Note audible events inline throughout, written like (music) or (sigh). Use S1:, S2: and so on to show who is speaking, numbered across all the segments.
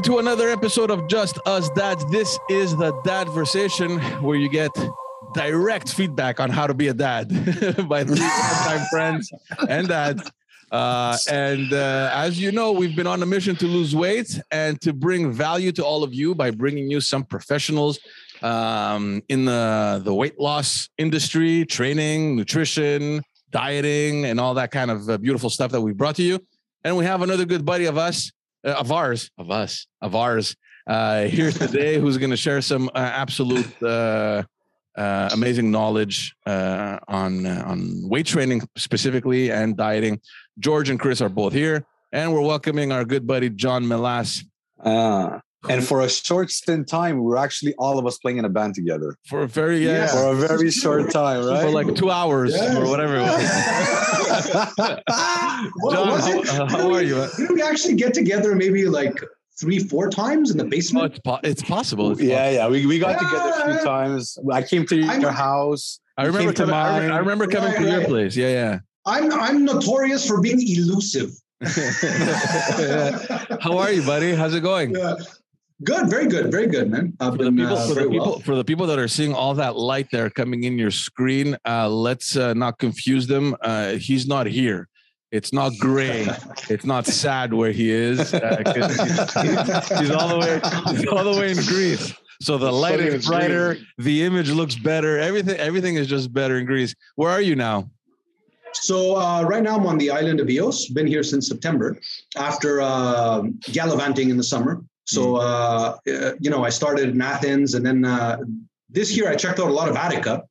S1: welcome to another episode of Just Us Dads. This is the Dadversation, where you get direct feedback on how to be a dad (laughs) by time friends and dads. Uh, and uh, as you know, we've been on a mission to lose weight and to bring value to all of you by bringing you some professionals um, in the, the weight loss industry, training, nutrition, dieting, and all that kind of uh, beautiful stuff that we brought to you. And we have another good buddy of us, uh, of ours, of us, of ours, uh, here today, who's going to share some uh, absolute uh, uh, amazing knowledge uh, on uh, on weight training specifically and dieting. George and Chris are both here, and we're welcoming our good buddy John Melas.
S2: Uh, and for a short stint time, we were actually all of us playing in a band together
S1: for a very yeah,
S2: for a very short time, right?
S1: For like two hours
S3: Yes.
S1: or whatever it was. (laughs)
S3: What
S1: John,
S3: was it?
S1: how, uh, how are you?
S3: Didn't we actually get together maybe like three, four times in the
S1: Oh,
S3: basement?
S1: it's, po- it's possible. It's
S2: yeah, yeah. We, we got together a few times. I came to
S3: I'm-
S2: your house.
S1: I remember
S2: came to
S1: coming, I, remember, I remember coming
S3: Right,
S1: to your
S3: right.
S1: place. Yeah, yeah.
S3: I'm I'm notorious for being elusive. (laughs)
S1: yeah. how are you, buddy? How's it going?
S3: Yeah. Good, very good, very good, man. I've
S1: For the
S3: been
S1: people,
S3: uh,
S1: for the people,
S3: well.
S1: for the people that are seeing all that light there coming in your screen, uh, let's uh, not confuse them. Uh, he's not here. It's not gray. (laughs) it's not sad where he is. Uh, he's, he's all the way. He's all the way in Greece. So the light is brighter. The image looks better. Everything, everything is just better in Greece. Where are you now?
S3: So uh, right now I'm on the island of Ios. Been here since September after uh, gallivanting in the summer. So uh, uh, you know I started in Athens, and then uh, this year I checked out a lot of Attica.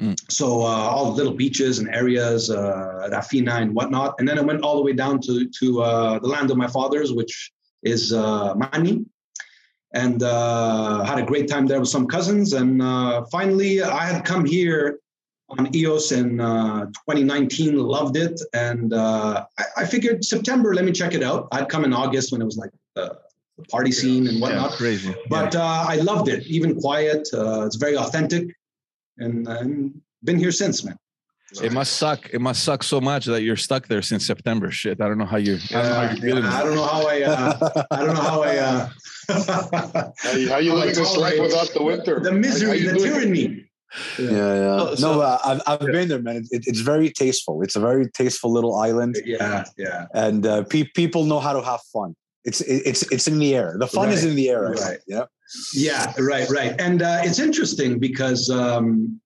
S1: Mm.
S3: So uh, all the little beaches and areas, uh, Rafina and whatnot, and then I went all the way down to to uh, the land of my fathers, which is uh, Mani, and uh, had a great time there with some cousins. And uh, finally, I had come here on Ios in uh, 2019, loved it. And uh, I, I figured September, let me check it out. I'd come in August when it was like party scene and whatnot.
S1: crazy.
S3: But uh, I loved it, even quiet. Uh, it's very authentic. And, and been here since, man.
S1: It must suck. It must suck so much that you're stuck there since September. Shit, I don't know how you. I don't know how
S3: Yeah. I don't know how I. Uh, I don't know how I. Uh, (laughs)
S4: How you, how you
S3: How
S4: living this life without the winter?
S3: the
S4: How- how
S3: misery, the tyranny.
S2: Yeah, yeah.
S1: So- so-
S2: no, but I've, I've been there, man. It, it's very tasteful. It's a very tasteful little island,
S3: Yeah, yeah.
S2: and uh, pe- people know how to have fun. It's it's it's in the air. The fun is in the air.
S3: Right.
S2: Yeah.
S3: Yeah, right, right. And uh, it's interesting because, um,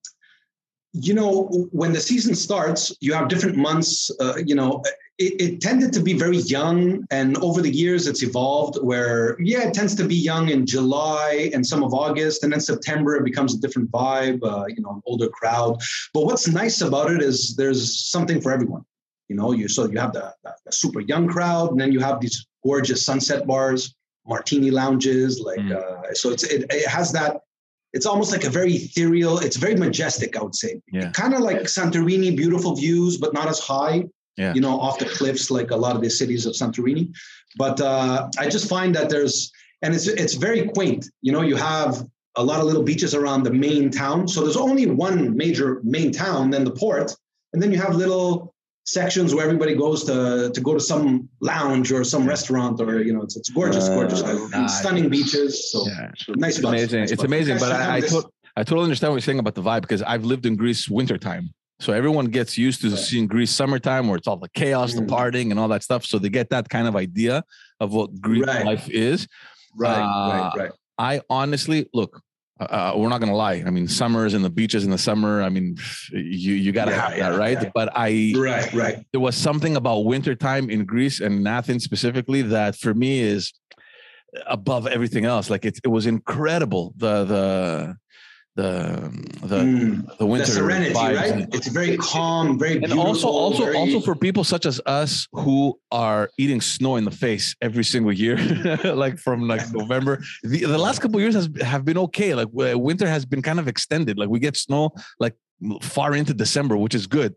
S3: you know, when the season starts, you have different months. Uh, you know, it, it tended to be very young. And over the years, it's evolved where, yeah, it tends to be young in July and some of August. And then September, it becomes a different vibe, uh, you know, an older crowd. But what's nice about it is there's something for everyone. You know, you so you have the, the, the super young crowd, and then you have these gorgeous sunset bars martini lounges like
S1: Mm.
S3: uh, so it's it, it has that it's almost like a very ethereal it's very majestic i would say
S1: Yeah.
S3: kind of like santorini beautiful views but not as high
S1: Yeah.
S3: you know off the cliffs like a lot of the cities of santorini but uh, i just find that there's and it's it's very quaint you know you have a lot of little beaches around the main town so there's only one major main town then the port and then you have little sections where everybody goes to to go to some lounge or some restaurant or you know it's it's gorgeous,
S2: Uh,
S3: gorgeous,
S1: nah,
S3: stunning beaches. So
S1: Yeah.
S3: nice,
S1: It's
S3: spots,
S1: amazing.
S3: nice
S1: It's
S3: spots.
S1: amazing. But I, I,
S3: this.
S1: I totally understand what you're saying about the vibe because I've lived in Greece wintertime. So everyone gets used to seeing Greece summertime where it's all the chaos, the
S3: Mm.
S1: partying, and all that stuff. So they get that kind of idea of what Greek
S3: Right.
S1: life is.
S3: right,
S1: uh,
S3: right, right.
S1: I honestly look. Uh, we're not gonna lie. I mean, summers and the beaches in the summer. I mean, you you got to
S3: Yeah,
S1: have that, right?
S3: yeah.
S1: But I
S3: Right, right.
S1: there was something about wintertime in Greece and in Athens specifically that for me is above everything else. Like it, it was incredible. The the the the
S3: Mm.
S1: the
S3: The
S1: winter
S3: serenity,
S1: vibes.
S3: right? It's very calm, very
S1: And
S3: beautiful.
S1: also, also,
S3: very-
S1: also for people such as us who are eating snow in the face every single year, (laughs) like from like (laughs) November. The, the last couple of years has have been okay. Like winter has been kind of extended. Like we get snow like far into December, which is good.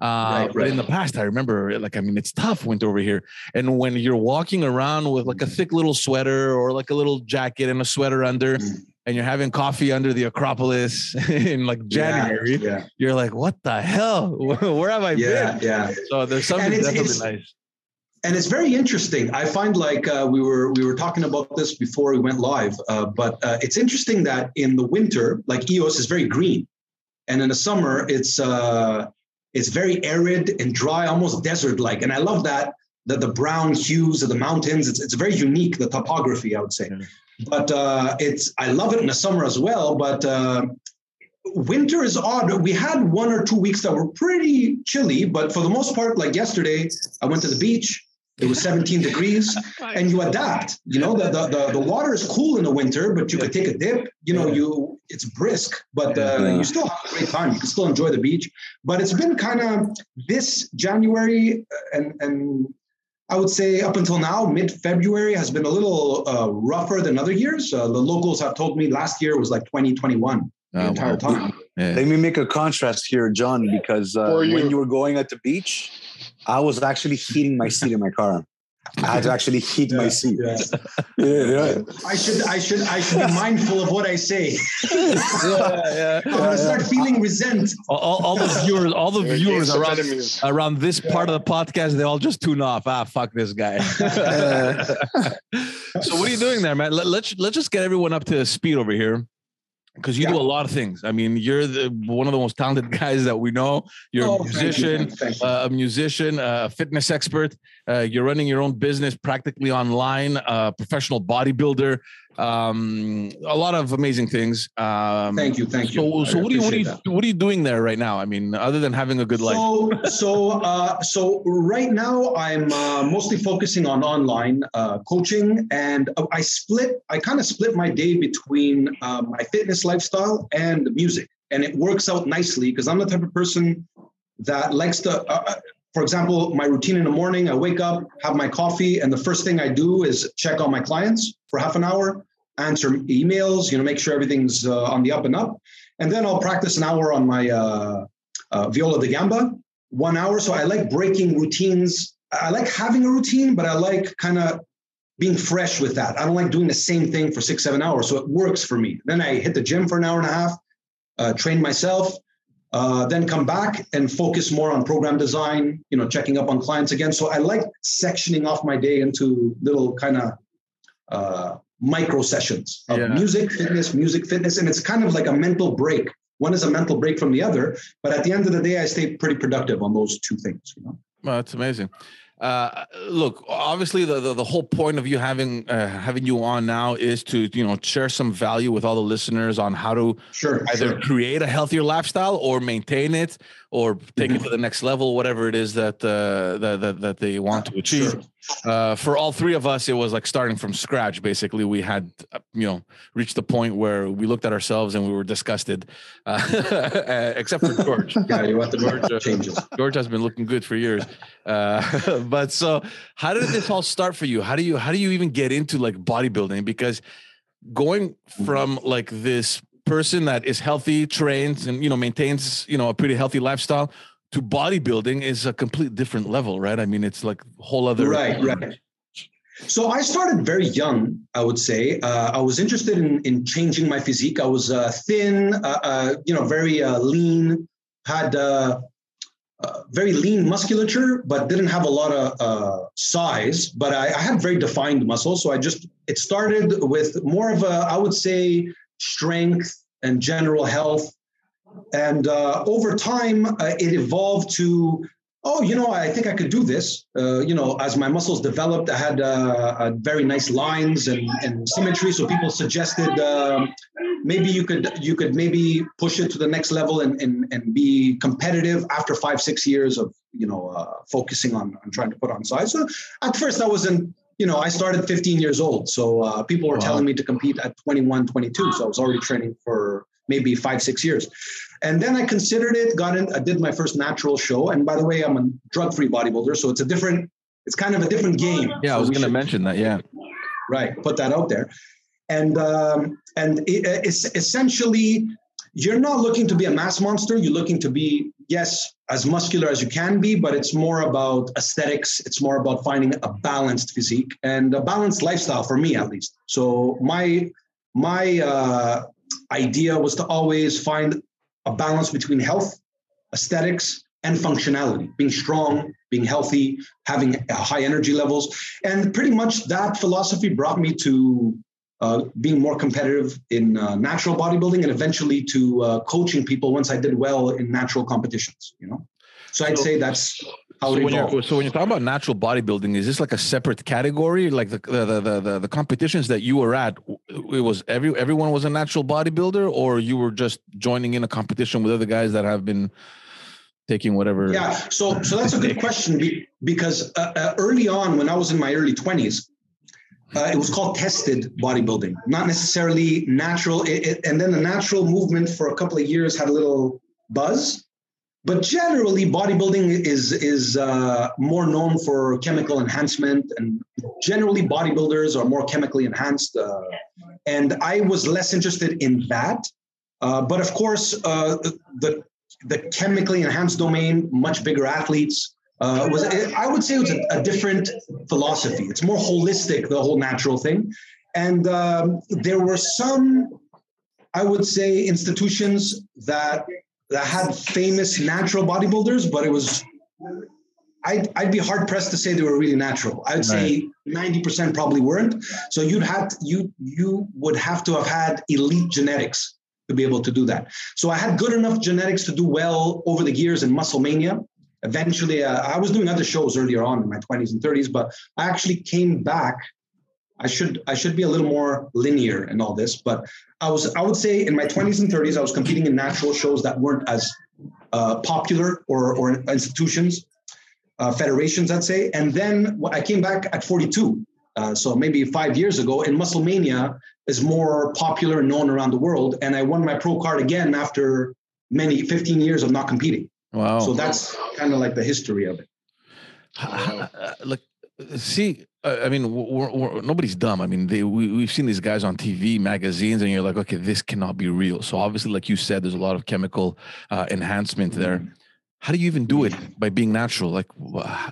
S1: Uh,
S3: Right,
S1: But in the past, I remember, like, I mean, it's tough winter over here. And when you're walking around with like a thick little sweater or like a little jacket and a sweater under,
S3: Mm.
S1: And you're having coffee under the Acropolis (laughs) in like January,
S3: Yeah,
S1: you're like, what the hell? (laughs) Where have I
S3: yeah,
S1: been?
S3: yeah.
S1: So there's something
S3: it's-
S1: definitely
S3: it's-
S1: nice.
S3: and it's very interesting. I find like uh, we were we were talking about this before we went live, uh, but uh, it's interesting that in the winter, like Ios is very green, and in the summer it's uh, it's very arid and dry, almost desert like. And I love that that the brown hues of the mountains. It's it's very unique the topography, I would say. But uh, it's I love it in the summer as well. But uh, winter is odd. We had one or two weeks that were pretty chilly, but for the most part, like yesterday, I went to the beach. It was 17 degrees, (laughs) and you adapt. You know, the, the the the water is cool in the winter, but you could take a dip. You know, you it's brisk, but uh, you still have a great time. You can still enjoy the beach. But it's been kind of this January and and I would say up until now, mid February has been a little uh, rougher than other years. Uh, the locals have told me last year was like 2021 the
S1: Oh,
S3: entire
S1: wow.
S3: time.
S1: Yeah.
S2: Let me make a contrast here, John, because uh,
S4: you.
S2: when you were going at the beach, I was actually heating my seat in my car. I had to actually heat my seat.
S3: Yeah. (laughs)
S2: Yeah, yeah.
S3: I should I should I should be mindful of what I say. (laughs)
S1: yeah,
S3: I'm gonna start feeling resent.
S1: All, all, all the viewers, all the viewers around around this part of the podcast, they all just tune off. Ah, fuck this guy. (laughs) so what are you doing there, man? Let, let's let's just get everyone up to speed over here. Because you do a lot of things. I mean, you're the, one of the most talented (laughs) guys that we know. You're
S3: Oh,
S1: a
S3: thank you,
S1: musician,
S3: thank you.
S1: uh, a musician, a fitness expert. Uh, you're running your own business practically online, a professional bodybuilder. Um, a lot of amazing things. Um,
S3: Thank you, thank you.
S1: So, so what are you what are you what are you doing there right now? I mean, other than having a good life.
S3: So, so, uh, so right now I'm uh, mostly focusing on online uh, coaching, and I split. I kind of split my day between uh, my fitness lifestyle and music, and it works out nicely because I'm the type of person that likes to. Uh, uh, for example, my routine in the morning, I wake up, have my coffee, and the first thing I do is check on my clients for half an hour, answer emails, you know, make sure everything's uh, on the up and up, and then I'll practice an hour on my uh, uh, viola da gamba, one hour. So I like breaking routines. I like having a routine, but I like kind of being fresh with that. I don't like doing the same thing for six, seven hours. So it works for me. Then I hit the gym for an hour and a half, uh, train myself, uh, then come back and focus more on program design, you know, checking up on clients again. So I like sectioning off my day into little kind of uh, micro sessions of
S1: Yeah.
S3: music, fitness, music, fitness. And it's kind of like a mental break. One is a mental break from the other, but at the end of the day, I stay pretty productive on those two things. You know?
S1: Well, that's amazing. Uh, look, obviously, the, the the whole point of you having uh, having you on now is to you know share some value with all the listeners on how to
S3: Sure.
S1: either
S3: sure.
S1: create a healthier lifestyle or maintain it or take it to the next level, whatever it is that uh, that, that that they want to achieve.
S3: Sure.
S1: Uh, for all three of us, it was like starting from scratch. Basically, we had uh, you know reached the point where we looked at ourselves and we were disgusted, uh, (laughs) except for George. (laughs)
S3: Yeah, you want the
S1: George, uh,
S3: changes.
S1: George has been looking good for years. Uh, (laughs) but so how did this all start for you? How do you how do you even get into like bodybuilding? Because going from like this person that is healthy, trains, and you know, maintains, you know, a pretty healthy lifestyle to bodybuilding is a complete different level, right? I mean, it's like whole other
S3: Right, right. So I started very young, I would say. Uh, I was interested in, in changing my physique. I was uh, thin, uh, uh, you know, very uh, lean, had uh, very lean musculature, but didn't have a lot of size. But I, I had very defined muscles. So I just, it started with more of a, I would say, strength and general health. And uh, over time, uh, it evolved to oh, you know, I think I could do this. Uh, you know, as my muscles developed, I had uh, uh, very nice lines and, and symmetry. So people suggested um, maybe you could you could maybe push it to the next level and and, and be competitive after five six years of you know uh, focusing on on trying to put on size. So at first I wasn't. You know, I started 15 years old. So uh, people were
S1: Wow.
S3: telling me to compete at 21, 22. So I was already training for maybe five, six years. And then I considered it, got in, I did my first natural show. And by the way, I'm a drug-free bodybuilder, so it's a different, it's kind of a different game.
S1: Yeah, I was going to mention that. Yeah.
S3: right put that out there and um, and it, it's essentially you're not looking to be a mass monster. You're looking to be yes as muscular as you can be but it's more about aesthetics. It's more about finding a balanced physique and a balanced lifestyle for me at least. So my my uh, idea was to always find a balance between health aesthetics and functionality, being strong, being healthy, having high energy levels. And pretty much that philosophy brought me to uh, being more competitive in uh, natural bodybuilding and eventually to uh, coaching people once I did well in natural competitions, you know? So I'd say that's how
S1: so
S3: it
S1: when,
S3: evolved.
S1: you're, so when you're talking about natural bodybuilding, is this like a separate category? Like the the, the the the competitions that you were at, it was every everyone was a natural bodybuilder, or you were just joining in a competition with other guys that have been taking whatever.
S3: Yeah, so so that's a good question because uh, uh, early on, when I was in my early twenties, uh, it was called tested bodybuilding, not necessarily natural. It, it, and then the natural movement for a couple of years had a little buzz, but generally, bodybuilding is is uh, more known for chemical enhancement, and generally, bodybuilders are more chemically enhanced. Uh, and I was less interested in that. Uh, but of course, the the chemically enhanced domain, much bigger athletes. Uh, was I would say it was a, a, different philosophy. It's more holistic, the whole natural thing, and um, there were some, I would say, institutions that that had famous natural bodybuilders, but it was. I'd, I'd be hard pressed to say they were really natural. I'd say ninety percent probably weren't. So you'd have to, you you would have to have had elite genetics to be able to do that. So I had good enough genetics to do well over the years in Musclemania. Eventually, uh, I was doing other shows earlier on in my 20s and 30s, but I actually came back. I should I should be a little more linear in all this, but I was I would say in my 20s and 30s I was competing in natural shows that weren't as uh, popular or or institutions, uh, federations I'd say, and then I came back at 42. Uh, so maybe five years ago, and Musclemania is more popular and known around the world. And I won my pro card again after many 15 years of not competing.
S1: Wow.
S3: So that's kind of like the history of it.
S1: Uh, like, see, I mean, we're, we're, nobody's dumb. I mean, they, we, we've seen these guys on TV, magazines, and you're like, okay, this cannot be real. So obviously, like you said, there's a lot of chemical uh, enhancement there. Mm-hmm how do you even do it by being natural like uh,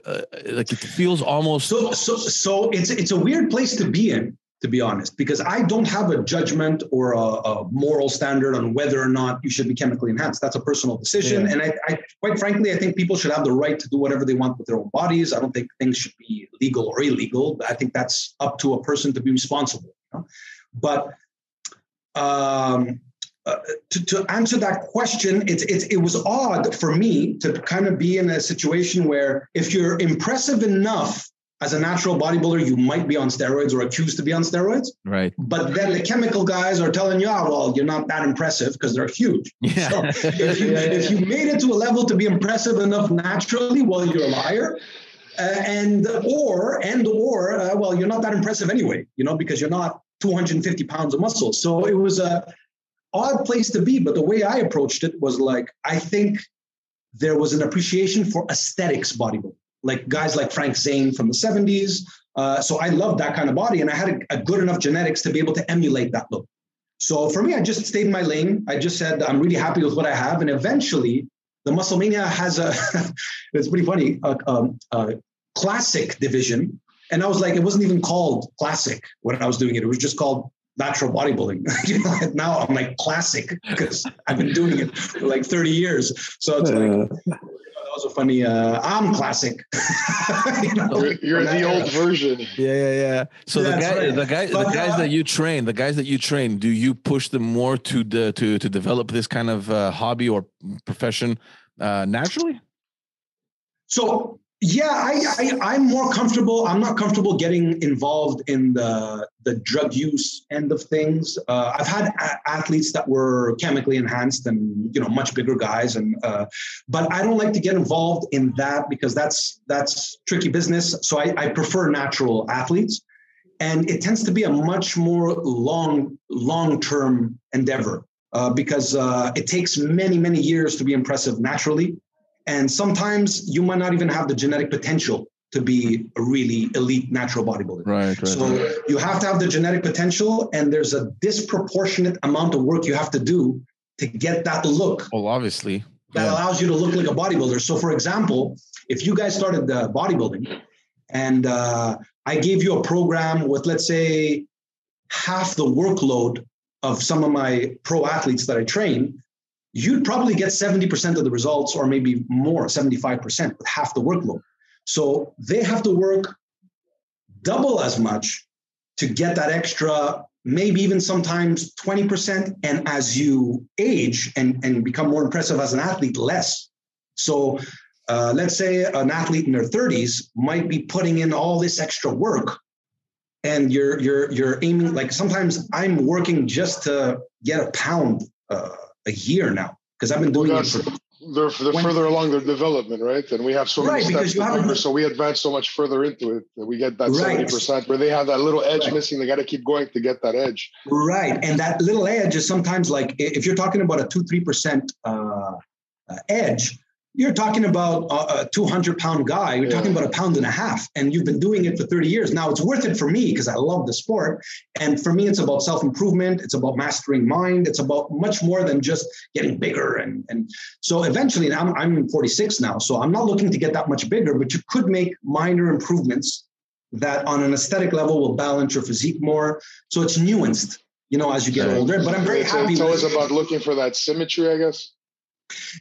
S1: like it feels almost
S3: so so so it's it's a weird place to be in to be honest because i don't have a judgment or a, a moral standard on whether or not you should be chemically enhanced that's a personal decision yeah. and I, I, quite frankly i think people should have the right to do whatever they want with their own bodies i don't think things should be legal or illegal i think that's up to a person to be responsible you know? but um, uh, to, to answer that question, it's, it's, it was odd for me to kind of be in a situation where if you're impressive enough as a natural bodybuilder, you might be on steroids or accused to be on steroids.
S1: Right.
S3: But then the chemical guys are telling you, oh, well, you're not that impressive because they're huge. Yeah. So (laughs) if you, yeah, yeah. if you made it to a level to be impressive enough naturally, well, you're a liar. Uh, and or and or uh, well, you're not that impressive anyway, you know, because you're not 250 pounds of muscle. So it was a odd place to be. But the way I approached it was like, I think there was an appreciation for aesthetics bodybuilding, like guys like Frank Zane from the 70s. Uh, so I loved that kind of body, and I had a, a, good enough genetics to be able to emulate that look. So for me, I just stayed in my lane. I just said I'm really happy with what I have, and eventually, the Musclemania has a. (laughs) it's pretty funny. A, a, classic division, and I was like, it wasn't even called classic when I was doing it. It was just called natural bodybuilding. (laughs) you know, now I'm like classic because I've been doing it for like 30 years. So it's like was a funny. Uh, I'm classic. (laughs)
S4: you know, you're, you're the old version.
S1: Yeah, yeah, yeah. So yeah, the guy, right. the guy, but, the guys uh, that you train, the guys that you train, do you push them more to the to to develop this kind of uh, hobby or profession uh, naturally?
S3: So yeah, I, I am more comfortable. I'm not comfortable getting involved in the the drug use end of things. Uh, I've had a- athletes that were chemically enhanced and you know much bigger guys, and uh, but I don't like to get involved in that because that's that's tricky business. So I, I prefer natural athletes, and it tends to be a much more long long term endeavor uh, because uh, it takes many many years to be impressive naturally and sometimes you might not even have the genetic potential to be a really elite natural bodybuilder.
S1: Right, right.
S3: So
S1: right.
S3: you have to have the genetic potential, and there's a disproportionate amount of work you have to do to get that look.
S1: Well, obviously.
S3: That yeah. allows you to look like a bodybuilder. So, for example, if you guys started the bodybuilding and uh, I gave you a program with, let's say, half the workload of some of my pro athletes that I train, you'd probably get 70% of the results or maybe more, 75% with half the workload. So they have to work double as much to get that extra, maybe even sometimes 20%. And as you age and, and become more impressive as an athlete, less. So uh, let's say an athlete in their 30s might be putting in all this extra work and you're you're you're aiming like sometimes i'm working just to get a pound uh, a year now because i've been doing it for
S4: they're, they're further along their development, right? And we have so many right, steps to cover, so we advance so much further into it that we get that seventy right. percent where they have that little edge right. missing. They got to keep going to get that edge.
S3: Right, and that little edge is sometimes like if you're talking about a two three percent uh, uh edge, you're talking about a, a 200 pound guy. You're yeah. talking about a pound and a half and you've been doing it for 30 years. Now it's worth it for me because i love the sport and for me it's about self-improvement. It's about mastering mind. It's about much more than just getting bigger and and so eventually I'm, I'm 46 now so i'm not looking to get that much bigger but you could make minor improvements that on an aesthetic level will balance your physique more. So it's nuanced you know as you get older but i'm very
S4: it's,
S3: happy
S4: it's always about looking for that symmetry i guess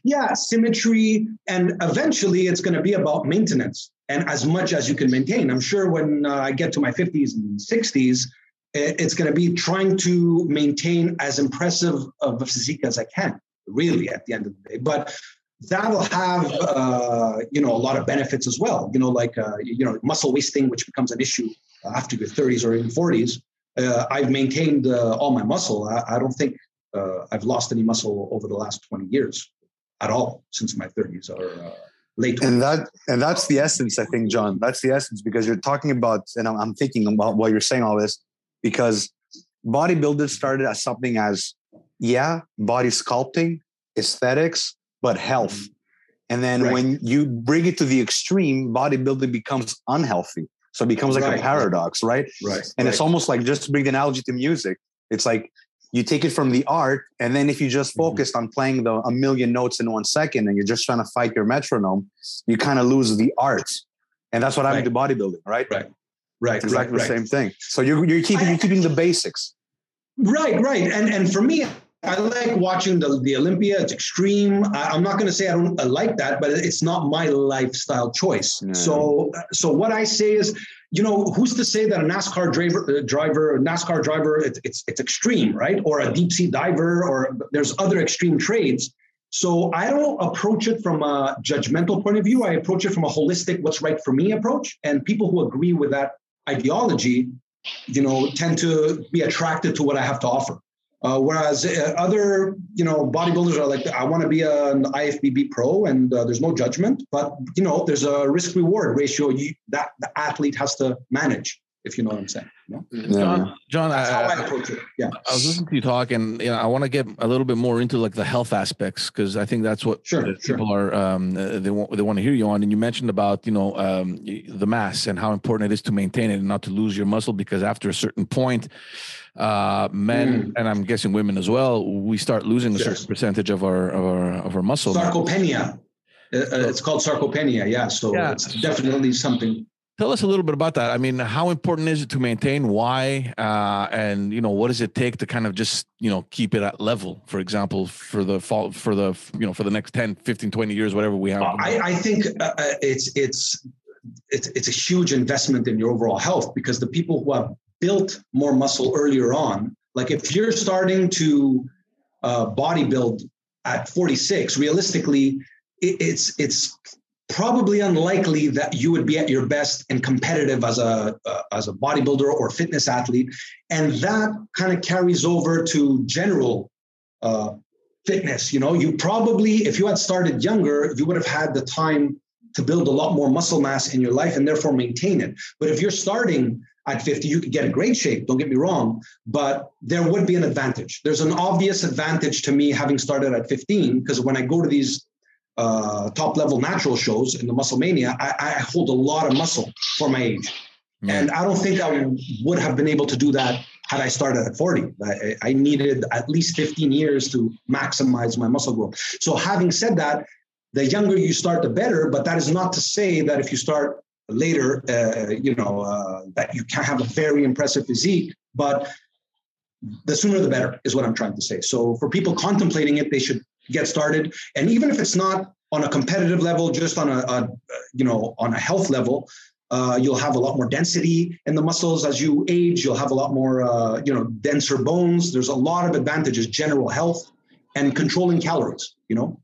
S3: yeah, symmetry, and eventually it's going to be about maintenance and as much as you can maintain. I'm sure when uh, I get to my 50s and 60s, it's going to be trying to maintain as impressive of a physique as I can, really, at the end of the day. But that'll have uh, you know a lot of benefits as well. You know, like uh, you know muscle wasting, which becomes an issue after your 30s or even 40s. Uh, I've maintained uh, all my muscle. I, I don't think uh, I've lost any muscle over the last 20 years at all since my 30s or uh, late 20s.
S2: And that and that's the essence, I think, John. That's the essence because you're talking about, and I'm, I'm thinking about while you're saying all this, because bodybuilders started as something as yeah, body sculpting, aesthetics, but health. Mm-hmm. And then right. when you bring it to the extreme, bodybuilding becomes unhealthy. So it becomes like right. a paradox, right?
S3: Right.
S2: And
S3: right.
S2: it's almost like just to bring the analogy to music. It's like you take it from the art and then if you just mm-hmm. focused mm-hmm. on playing the a million notes in one second and you're just trying to fight your metronome you kind of lose the art and that's what right. happened to bodybuilding right
S3: right right
S2: it's exactly
S3: right,
S2: the same thing so you're, you're keeping you're keeping the basics
S3: right right and and for me I like watching the, the Olympia. It's extreme. I, am not going to say I don't like that, but it's not my lifestyle choice. No. So, so what I say is, you know, who's to say that a NASCAR driver, uh, driver, NASCAR driver, it's, it's it's extreme, right? Or a deep sea diver, or there's other extreme trades. So I don't approach it from a judgmental point of view. I approach it from a holistic, what's right for me approach. And people who agree with that ideology, you know, tend to be attracted to what I have to offer. Uh, whereas uh, other, you know, bodybuilders are like, I want to be an IFBB pro, and uh, there's no judgment, but you know, there's a risk reward ratio you, that the athlete has to manage. If you know what I'm saying.
S1: You know? yeah. John, John, That's I, how I approach it. Yeah, I was listening to you talk, and you know, I want to get a little bit more into like the health aspects because I think that's what
S3: sure,
S1: people
S3: sure.
S1: are um, uh, they want they want to hear you on. And you mentioned about you know um, the mass and how important it is to maintain it and not to lose your muscle because after a certain point uh, men mm. and I'm guessing women as well, we start losing a certain percentage of our of our of our muscle.
S3: Sarcopenia. Uh, uh it's called sarcopenia. Yeah. So yeah. it's definitely something.
S1: Tell us a little bit about that. I mean, how important is it to maintain? Why? Uh, and you know, what does it take to kind of just you know keep it at level? For example, for the fall for the you know for the next 10, 15, 20 years, whatever we have.
S3: I, I think uh, uh, it's it's it's it's a huge investment in your overall health because the people who have built more muscle earlier on. Like if you're starting to uh, bodybuild at 46, realistically, it, it's it's probably unlikely that you would be at your best and competitive as a uh, as a bodybuilder or fitness athlete, and that kind of carries over to general uh, fitness. You know, you probably if you had started younger, you would have had the time to build a lot more muscle mass in your life and therefore maintain it. But if you're starting at 50, you could get in great shape, don't get me wrong, but there would be an advantage. There's an obvious advantage to me having started at 15, because when I go to these uh, top level natural shows in the Musclemania, I, I hold a lot of muscle for my age. Mm. And I don't think I would have been able to do that had I started at 40. I, I needed at least 15 years to maximize my muscle growth. So, having said that, the younger you start, the better. But that is not to say that if you start later, uh, you know, uh, that you can have a very impressive physique, but the sooner the better is what I'm trying to say. So for people contemplating it, they should get started. And even if it's not on a competitive level, just on a, a you know on a health level, uh, you'll have a lot more density in the muscles as you age. You'll have a lot more, uh, you know, denser bones. There's a lot of advantages, general health, and controlling calories. You know,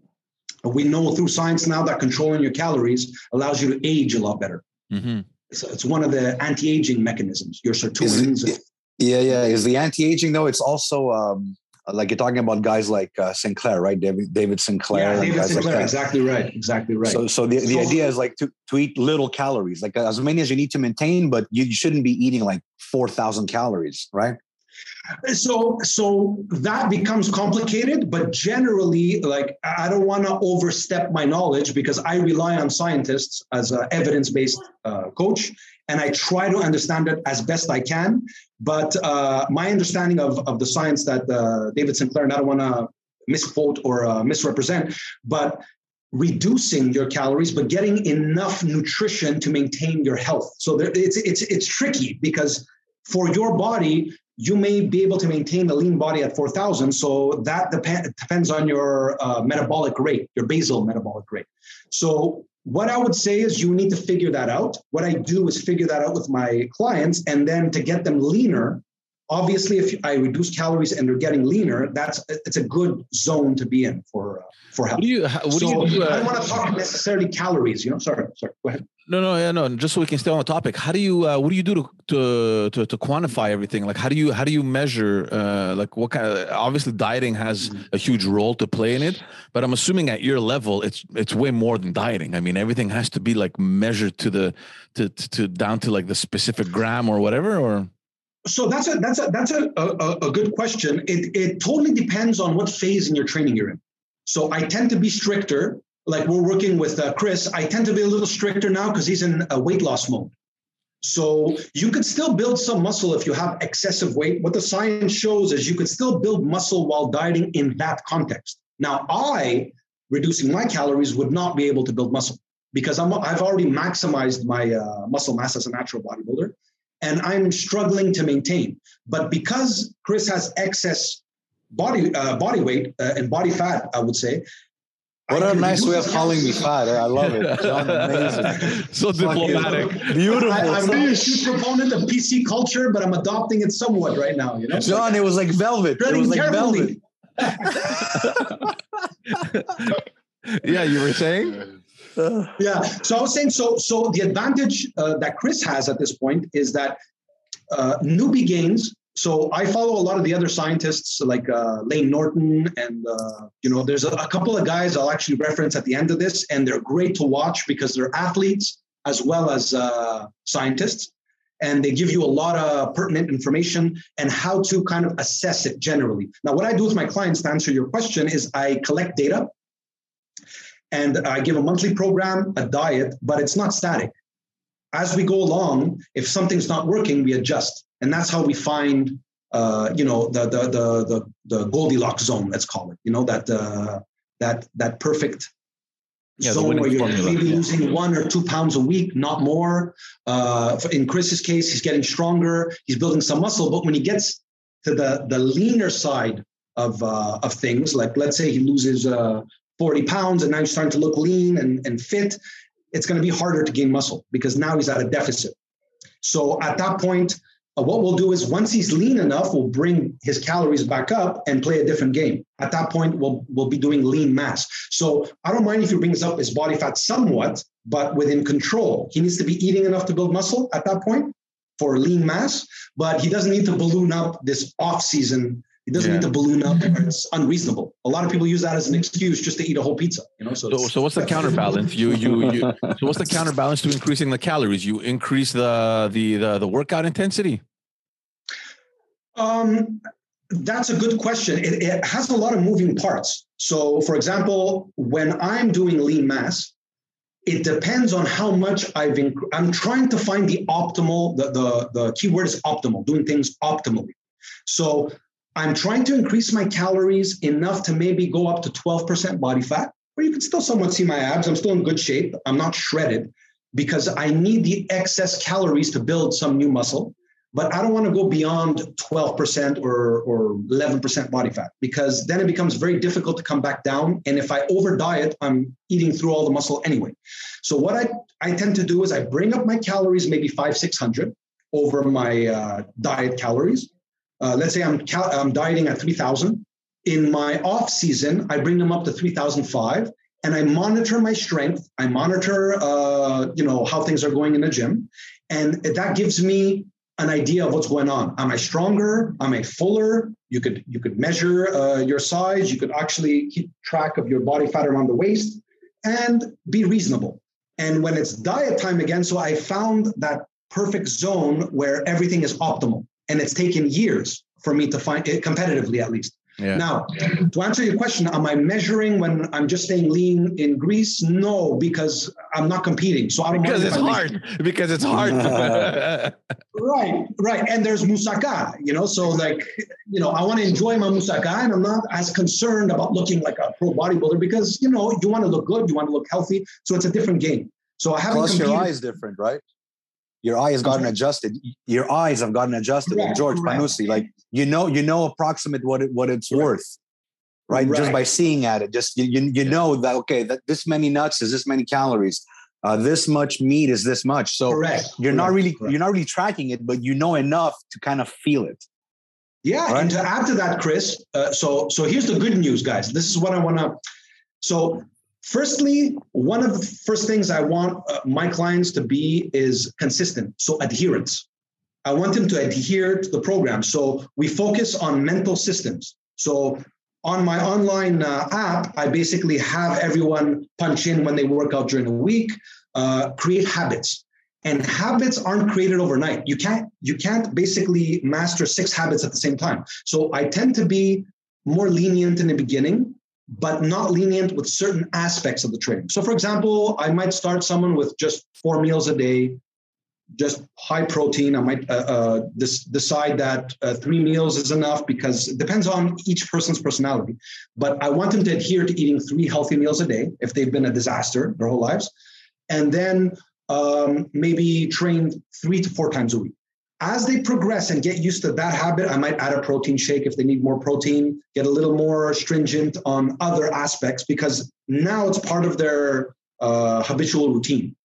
S3: we know through science now that controlling your calories allows you to age a lot better. Mm-hmm. It's, it's, one of the anti-aging mechanisms. Your sirtuins.
S2: yeah, yeah. Is the anti-aging though? It's also um, like you're talking about guys like uh, Sinclair, right? David, David Sinclair.
S3: Yeah, David Sinclair. Like exactly right. Exactly right.
S2: So, so the, the so, idea is like to, to eat little calories, like as many as you need to maintain, but you, you shouldn't be eating like 4,000 calories, right?
S3: So, so that becomes complicated, but generally, like I don't want to overstep my knowledge because I rely on scientists as an evidence-based uh, coach, and I try to understand it as best I can. But uh, my understanding of, of the science that uh, David Sinclair, and I don't want to misquote or uh, misrepresent, but reducing your calories, but getting enough nutrition to maintain your health. So there, it's it's it's tricky because for your body, you may be able to maintain a lean body at 4,000. So that dep- depends on your uh, metabolic rate, your basal metabolic rate. So what I would say is you need to figure that out. What I do is figure that out with my clients, and then to get them leaner. Obviously, if I reduce calories and they're getting leaner, that's it's a good zone to be in for uh, for health. What do you? What so do you do? Uh, I don't want to talk necessarily calories. You know, sorry, sorry. Go ahead.
S1: No, no, yeah, no. Just so we can stay on the topic. How do you? Uh, what do you do to, to to to quantify everything? Like, how do you how do you measure? Uh, like, what kind? Of, obviously, dieting has mm-hmm. a huge role to play in it, but I'm assuming at your level, it's it's way more than dieting. I mean, everything has to be like measured to the to to, to down to like the specific gram or whatever, or.
S3: So that's a that's a that's a, a, a good question. It it totally depends on what phase in your training you're in. So I tend to be stricter. Like we're working with uh, Chris, I tend to be a little stricter now because he's in a weight loss mode. So you could still build some muscle if you have excessive weight. What the science shows is you could still build muscle while dieting in that context. Now, I reducing my calories would not be able to build muscle because I'm, I've already maximized my uh, muscle mass as a natural bodybuilder and I'm struggling to maintain. But because Chris has excess body uh, body weight uh, and body fat, I would say.
S2: What a nice way of calling me fat. I love it. (laughs) John, amazing. (laughs)
S1: so diplomatic.
S2: Beautiful. I,
S3: am not a huge proponent of PC culture, but I'm adopting it somewhat right now. You know,
S2: John, it was like velvet. It was like velvet. (laughs)
S1: yeah, you were saying.
S3: Yeah. So I was saying. So so the advantage uh, that Chris has at this point is that uh, newbie gains so I follow a lot of the other scientists like uh, Layne Norton, and uh, you know, there's a, a, couple of guys I'll actually reference at the end of this, and they're great to watch because they're athletes as well as uh, scientists, and they give you a lot of pertinent information and how to kind of assess it generally. Now, what I do with my clients to answer your question is I collect data, and I give a monthly program, a diet, but it's not static. As we go along, if something's not working, we adjust and that's how we find uh, you know the, the the the the Goldilocks zone, let's call it. You know that uh, that that perfect yeah, zone where you're formula. maybe yeah. losing one or two pounds a week, not more. Uh, in Chris's case, he's getting stronger. He's building some muscle, but when he gets to the the leaner side of uh, of things, like let's say he loses uh, 40 pounds and now he's starting to look lean and, and fit, it's going to be harder to gain muscle because now he's at a deficit. So at that point, uh, what we'll do is once he's lean enough, we'll bring his calories back up and play a different game. At that point, we'll we'll be doing lean mass. So I don't mind if he brings up his body fat somewhat, but within control. He needs to be eating enough to build muscle at that point for lean mass, but he doesn't need to balloon up this off season. He doesn't yeah. need to balloon up. It's unreasonable. A lot of people use that as an excuse just to eat a whole pizza. You know.
S1: So, so, so what's the counterbalance? You, you, you. (laughs) So what's the counterbalance to increasing the calories? You increase the the the, the workout intensity.
S3: Um, that's a good question. It, it, has a lot of moving parts. So, for example, when I'm doing lean mass, it depends on how much I've. Inc- I'm trying to find the optimal. The, the the keyword is optimal. Doing things optimally. So I'm trying to increase my calories enough to maybe go up to 12% body fat, or you can still somewhat see my abs. I'm still in good shape. I'm not shredded because I need the excess calories to build some new muscle. but I don't want to go beyond 12% or, or 11% body fat because then it becomes very difficult to come back down. And if I over diet, I'm eating through all the muscle anyway. So what I, I tend to do is I bring up my calories, maybe five, 600 over my uh, diet calories. Uh, let's say I'm, cal- I'm dieting at 3000. In my off season, I bring them up to 3005 and I monitor my strength. I monitor, uh, you know, how things are going in the gym. And that gives me an idea of what's going on. Am I stronger? Am I fuller? You could you could measure uh, your size. You could actually keep track of your body fat around the waist and be reasonable. And when it's diet time again, so I found that perfect zone where everything is optimal, and it's taken years for me to find it competitively at least. Yeah. Now, to answer your question, am I measuring when I'm just staying lean in Greece? No, because I'm not competing. So I
S1: don't because it's hard. Because it's hard. (laughs)
S3: right, right. And there's moussaka, you know. So like, you know, I want to enjoy my moussaka, and I'm not as concerned about looking like a pro bodybuilder because you know you want to look good, you want to look healthy. So it's a different game. So I haven't.
S2: Plus, competed. your eye is different, right? Your eye has gotten adjusted. Your eyes have gotten adjusted. Like George Panuzzi, like you know you know approximate what it what it's right. worth right? right? just by seeing at it just you, you, you know that okay that this many nuts is this many calories uh, this much meat is this much so Correct. you're Correct. not really Correct. you're not really tracking it but you know enough to kind of feel it
S3: yeah right? and to add to that chris uh, so so here's the good news guys this is what i want to so firstly one of the first things i want uh, my clients to be is consistent so adherence I want them to adhere to the program. So we focus on mental systems. So on my online uh, app, I basically have everyone punch in when they work out during the week, uh, create habits. And habits aren't created overnight. You can't you can't basically master six habits at the same time. So I tend to be more lenient in the beginning, but not lenient with certain aspects of the training. So for example, I might start someone with just four meals a day, just high protein. I might uh, uh, decide that uh, three meals is enough because it depends on each person's personality. But I want them to adhere to eating three healthy meals a day if they've been a disaster their whole lives, and then um, maybe train three to four times a week. As they progress and get used to that habit, I might add a protein shake if they need more protein, get a little more stringent on other aspects because now it's part of their uh, habitual routine.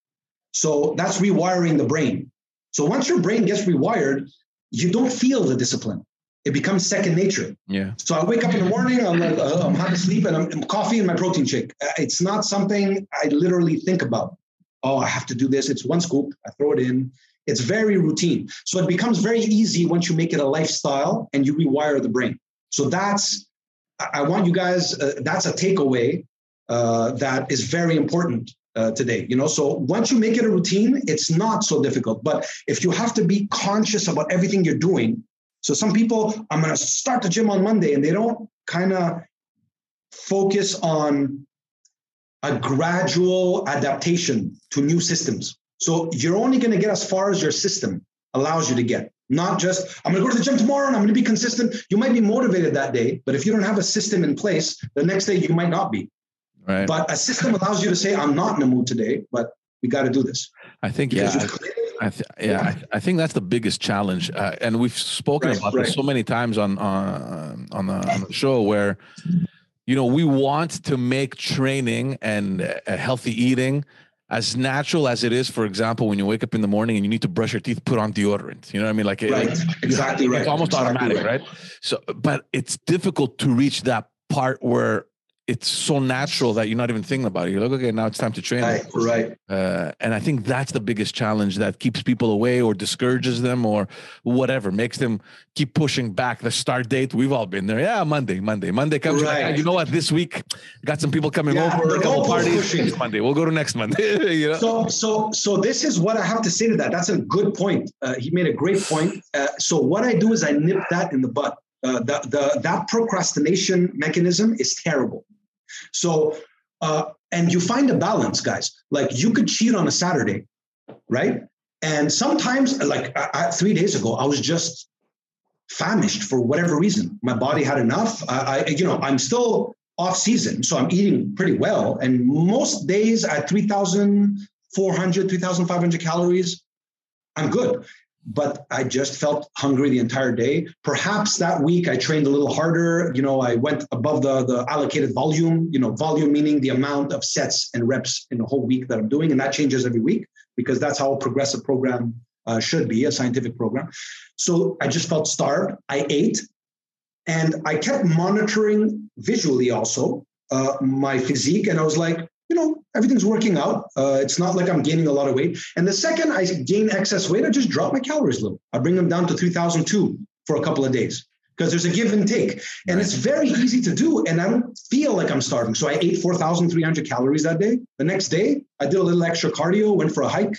S3: So that's rewiring the brain. So once your brain gets rewired, you don't feel the discipline. It becomes second nature.
S1: Yeah.
S3: So I wake up in the morning, I'm like, uh, I'm having sleep, and I'm, I'm coffee and my protein shake. Uh, it's not something I literally think about. Oh, I have to do this. It's one scoop. I throw it in. It's very routine. So it becomes very easy once you make it a lifestyle and you rewire the brain. So that's I want you guys. Uh, that's a takeaway uh, that is very important uh, today you know so once you make it a routine it's not so difficult but if you have to be conscious about everything you're doing so some people i'm going to start the gym on monday and they don't kind of focus on a gradual adaptation to new systems so you're only going to get as far as your system allows you to get not just i'm going to go to the gym tomorrow and i'm going to be consistent you might be motivated that day but if you don't have a system in place the next day you might not be Right. But a system allows you to say, I'm not in the mood today, but we got to do this.
S1: I think, yeah. I, th- yeah, I, I, think that's the biggest challenge, uh, and we've spoken right, about right. this so many times on on on the, on the show where, you know, we want to make training and uh, healthy eating as natural as it is. For example, when you wake up in the morning and you need to brush your teeth, put on deodorant. You know what I mean? Like,
S3: right.
S1: It,
S3: exactly right.
S1: It's almost
S3: exactly
S1: automatic, right. right? So, but it's difficult to reach that part where it's so natural that you're not even thinking about it. You're like, okay, now it's time to train.
S3: Right, right.
S1: Uh, and I think that's the biggest challenge that keeps people away or discourages them or whatever, makes them keep pushing back the start date. We've all been there. Yeah, Monday, Monday, Monday comes. Right. Like, you know what? This week, got some people coming yeah, over, a couple parties. Next Monday, we'll go to next Monday. (laughs) you know?
S3: So, so, so this is what I have to say to that. That's a good point. Uh, he made a great point. Uh, so what I do is I nip that in the butt. Uh, the, the, that procrastination mechanism is terrible. So, uh, and you find a balance, guys. Like you could cheat on a Saturday, right? And sometimes, like I, I, three days ago, I was just famished for whatever reason. My body had enough. I, I, you know, I'm still off season, so I'm eating pretty well. And most days at 3,400, 3,500 calories, I'm good. But I just felt hungry the entire day. Perhaps that week I trained a little harder. You know, I went above the, the allocated volume, you know, volume meaning the amount of sets and reps in a whole week that I'm doing. And that changes every week because that's how a progressive program uh, should be, a scientific program. So I just felt starved. I ate and I kept monitoring visually also uh, my physique. And I was like, you know, everything's working out. Uh, it's not like I'm gaining a lot of weight. And the second I gain excess weight, I just drop my calories a little. I bring them down to 3,002 for a couple of days because there's a give and take. And it's very easy to do. And I don't feel like I'm starving. So I ate 4,300 calories that day. The next day, I did a little extra cardio, went for a hike.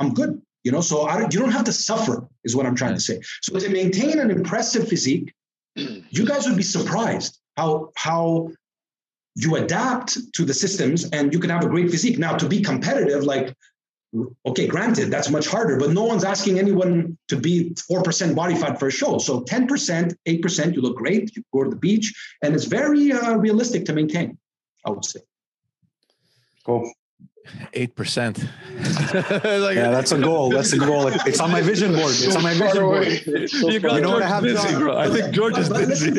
S3: I'm good. You know, so I don't, you don't have to suffer, is what I'm trying to say. So to maintain an impressive physique, you guys would be surprised how how you adapt to the systems and you can have a great physique. Now, to be competitive, like, okay, granted, that's much harder, but no one's asking anyone to be 4% body fat for a show. So 10%, 8%, you look great, you go to the beach, and it's very uh, realistic to maintain, I would say.
S2: Cool.
S1: Eight percent. (laughs)
S2: like, yeah, that's a goal. That's a goal. It's on my vision board. It's on my vision board. So you,
S1: you know what I have? Busy, bro. I think George is busy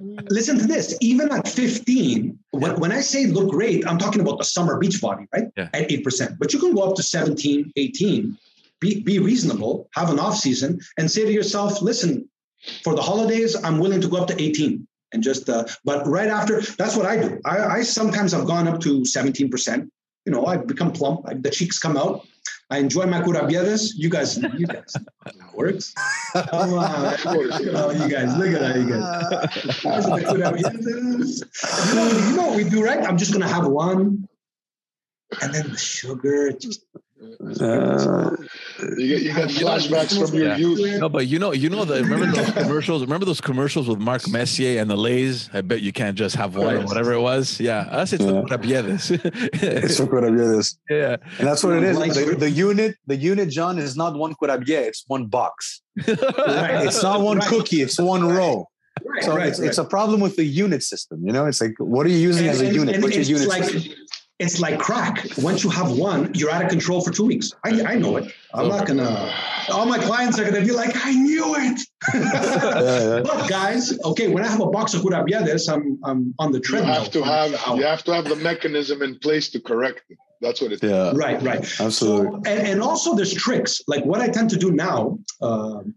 S3: listen to this. Even at 15, when, when I say look great, I'm talking about the summer beach body, right? Yeah. At 8%. But you can go up to 17, 18, be, be reasonable, have an off season, and say to yourself, listen, for the holidays, I'm willing to go up to 18 and just uh, but right after that's what i do i, I sometimes have gone up to 17% you know I've become plump I, the cheeks come out I enjoy my curabiedas. You guys, you guys, it works. (laughs) Come on, oh, you guys, look at that, you guys. you, know, you know what we do, right? I'm just gonna have one, and then the sugar, just
S4: uh, you get you got flashbacks from your yeah. youth.
S1: No, but you know, you know the remember those (laughs) commercials. Remember those commercials with Mark Messier and the Lays. I bet you can't just have one, whatever it was. Yeah, us it's yeah.
S2: it's for (laughs) Yeah, and that's what it is. The, the, unit, the unit, John, is not one curabie. It's one box. right. (laughs) It's not one right. cookie. It's one row. Right, so it's, it's a problem with the unit system. You know, it's like what are you using and, as a and, unit? And What's your unit
S3: like,
S2: system?
S3: It's like crack. Once you have one, you're out of control for two weeks. I, I know it. I'm not gonna. All my clients are gonna be like, I knew it. (laughs) yeah, yeah. But guys, okay, when I have a box of curabiedas, I'm I'm on the treadmill.
S4: You have to have you have to have the mechanism in place to correct it. That's what it is.
S2: Yeah.
S3: Right. Right.
S2: Absolutely.
S3: So, and, and also there's tricks. Like what I tend to do now. Um,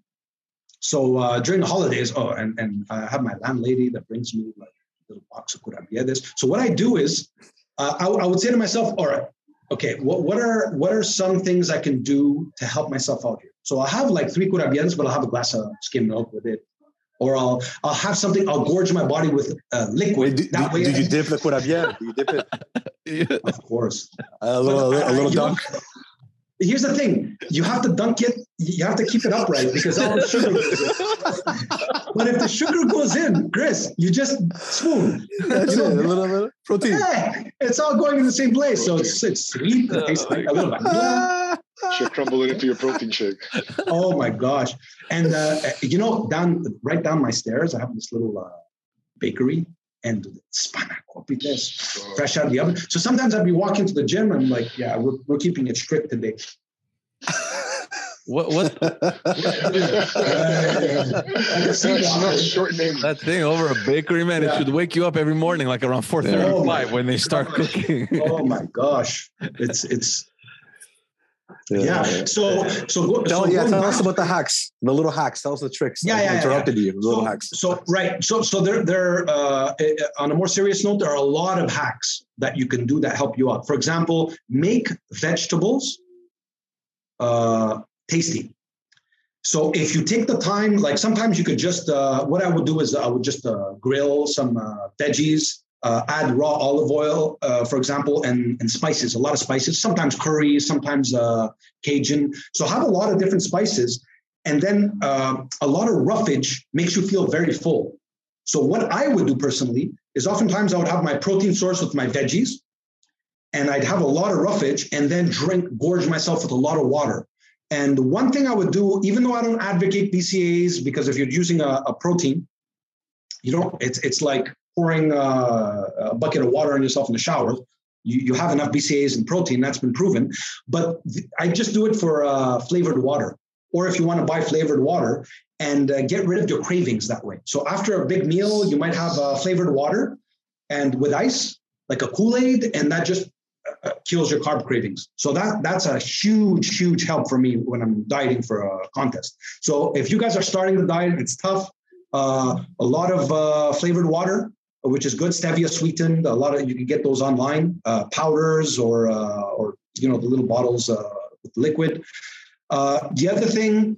S3: so uh, during the holidays, oh, and, and I have my landlady that brings me like a little box of curabiedas. So what I do is uh, I, I, would say to myself, all right, okay, what, what are what are some things I can do to help myself out here? So I'll have like three curabiedas, but I'll have a glass of skim milk with it. Or I'll I'll have something. I'll gorge my body with uh, liquid.
S2: Wait, do, that do, way do you dip the curabia? Do you dip
S3: it? (laughs) Of course.
S2: A little, a little dunk. Know,
S3: here's the thing. You have to dunk it. You have to keep it upright because all the sugar (laughs) but if the sugar goes in chris you just spoon
S2: that's you know, it a little bit protein.
S3: Yeah, it's all going in the same place. So it's, it's sweet it tastes like a little bit
S4: should crumble it into your protein shake.
S3: Oh my gosh. And uh, you know down right down my stairs i have this little uh, bakery and spanakopy copites fresh out of the oven. So sometimes I'd be walking to the gym and I'm like, yeah, we're, we're keeping it strict today.
S1: What what? (laughs) that thing over a bakery, man. Yeah. It should wake you up every morning, like around four thirty-five, oh when they start cooking.
S3: oh my gosh, it's it's yeah. yeah. So so,
S2: tell, so yeah, tell us about the hacks, the little hacks. Tell us the tricks.
S3: Yeah, yeah,
S2: interrupted
S3: yeah.
S2: you. little
S3: so,
S2: hacks.
S3: So right. So so there there uh, eh, eh, on a more serious note, there are a lot of hacks that you can do that help you out. For example, make vegetables uh, tasty. So if you take the time, like sometimes you could just, uh, what I would do is I would just uh, grill some uh, veggies uh, add raw olive oil, uh, for example, and, and spices, a lot of spices, sometimes curry, sometimes uh, Cajun. So have a lot of different spices. And then uh, a lot of roughage makes you feel very full. So what I would do personally is oftentimes I would have my protein source with my veggies and I'd have a lot of roughage and then drink, gorge myself with a lot of water. And one thing I would do, even though I don't advocate BCAAs, because if you're using a, a protein, you don't, it's, it's like pouring uh, a bucket of water on yourself in the shower. You, you have enough BCAAs and protein, that's been proven. But th- I just do it for uh, flavored water. or if you want to buy flavored water and uh, get rid of your cravings that way. So after a big meal, you might have uh, flavored water and with ice, like a Kool Aid, and that just uh, kills your carb cravings. So that that's a huge, huge help for me when I'm dieting for a contest. So if you guys are starting the diet, it's tough. Uh, a lot of uh, flavored water, which is good, stevia sweetened. A lot of you can get those online, uh, powders or uh, or you know the little bottles uh, with liquid. the other thing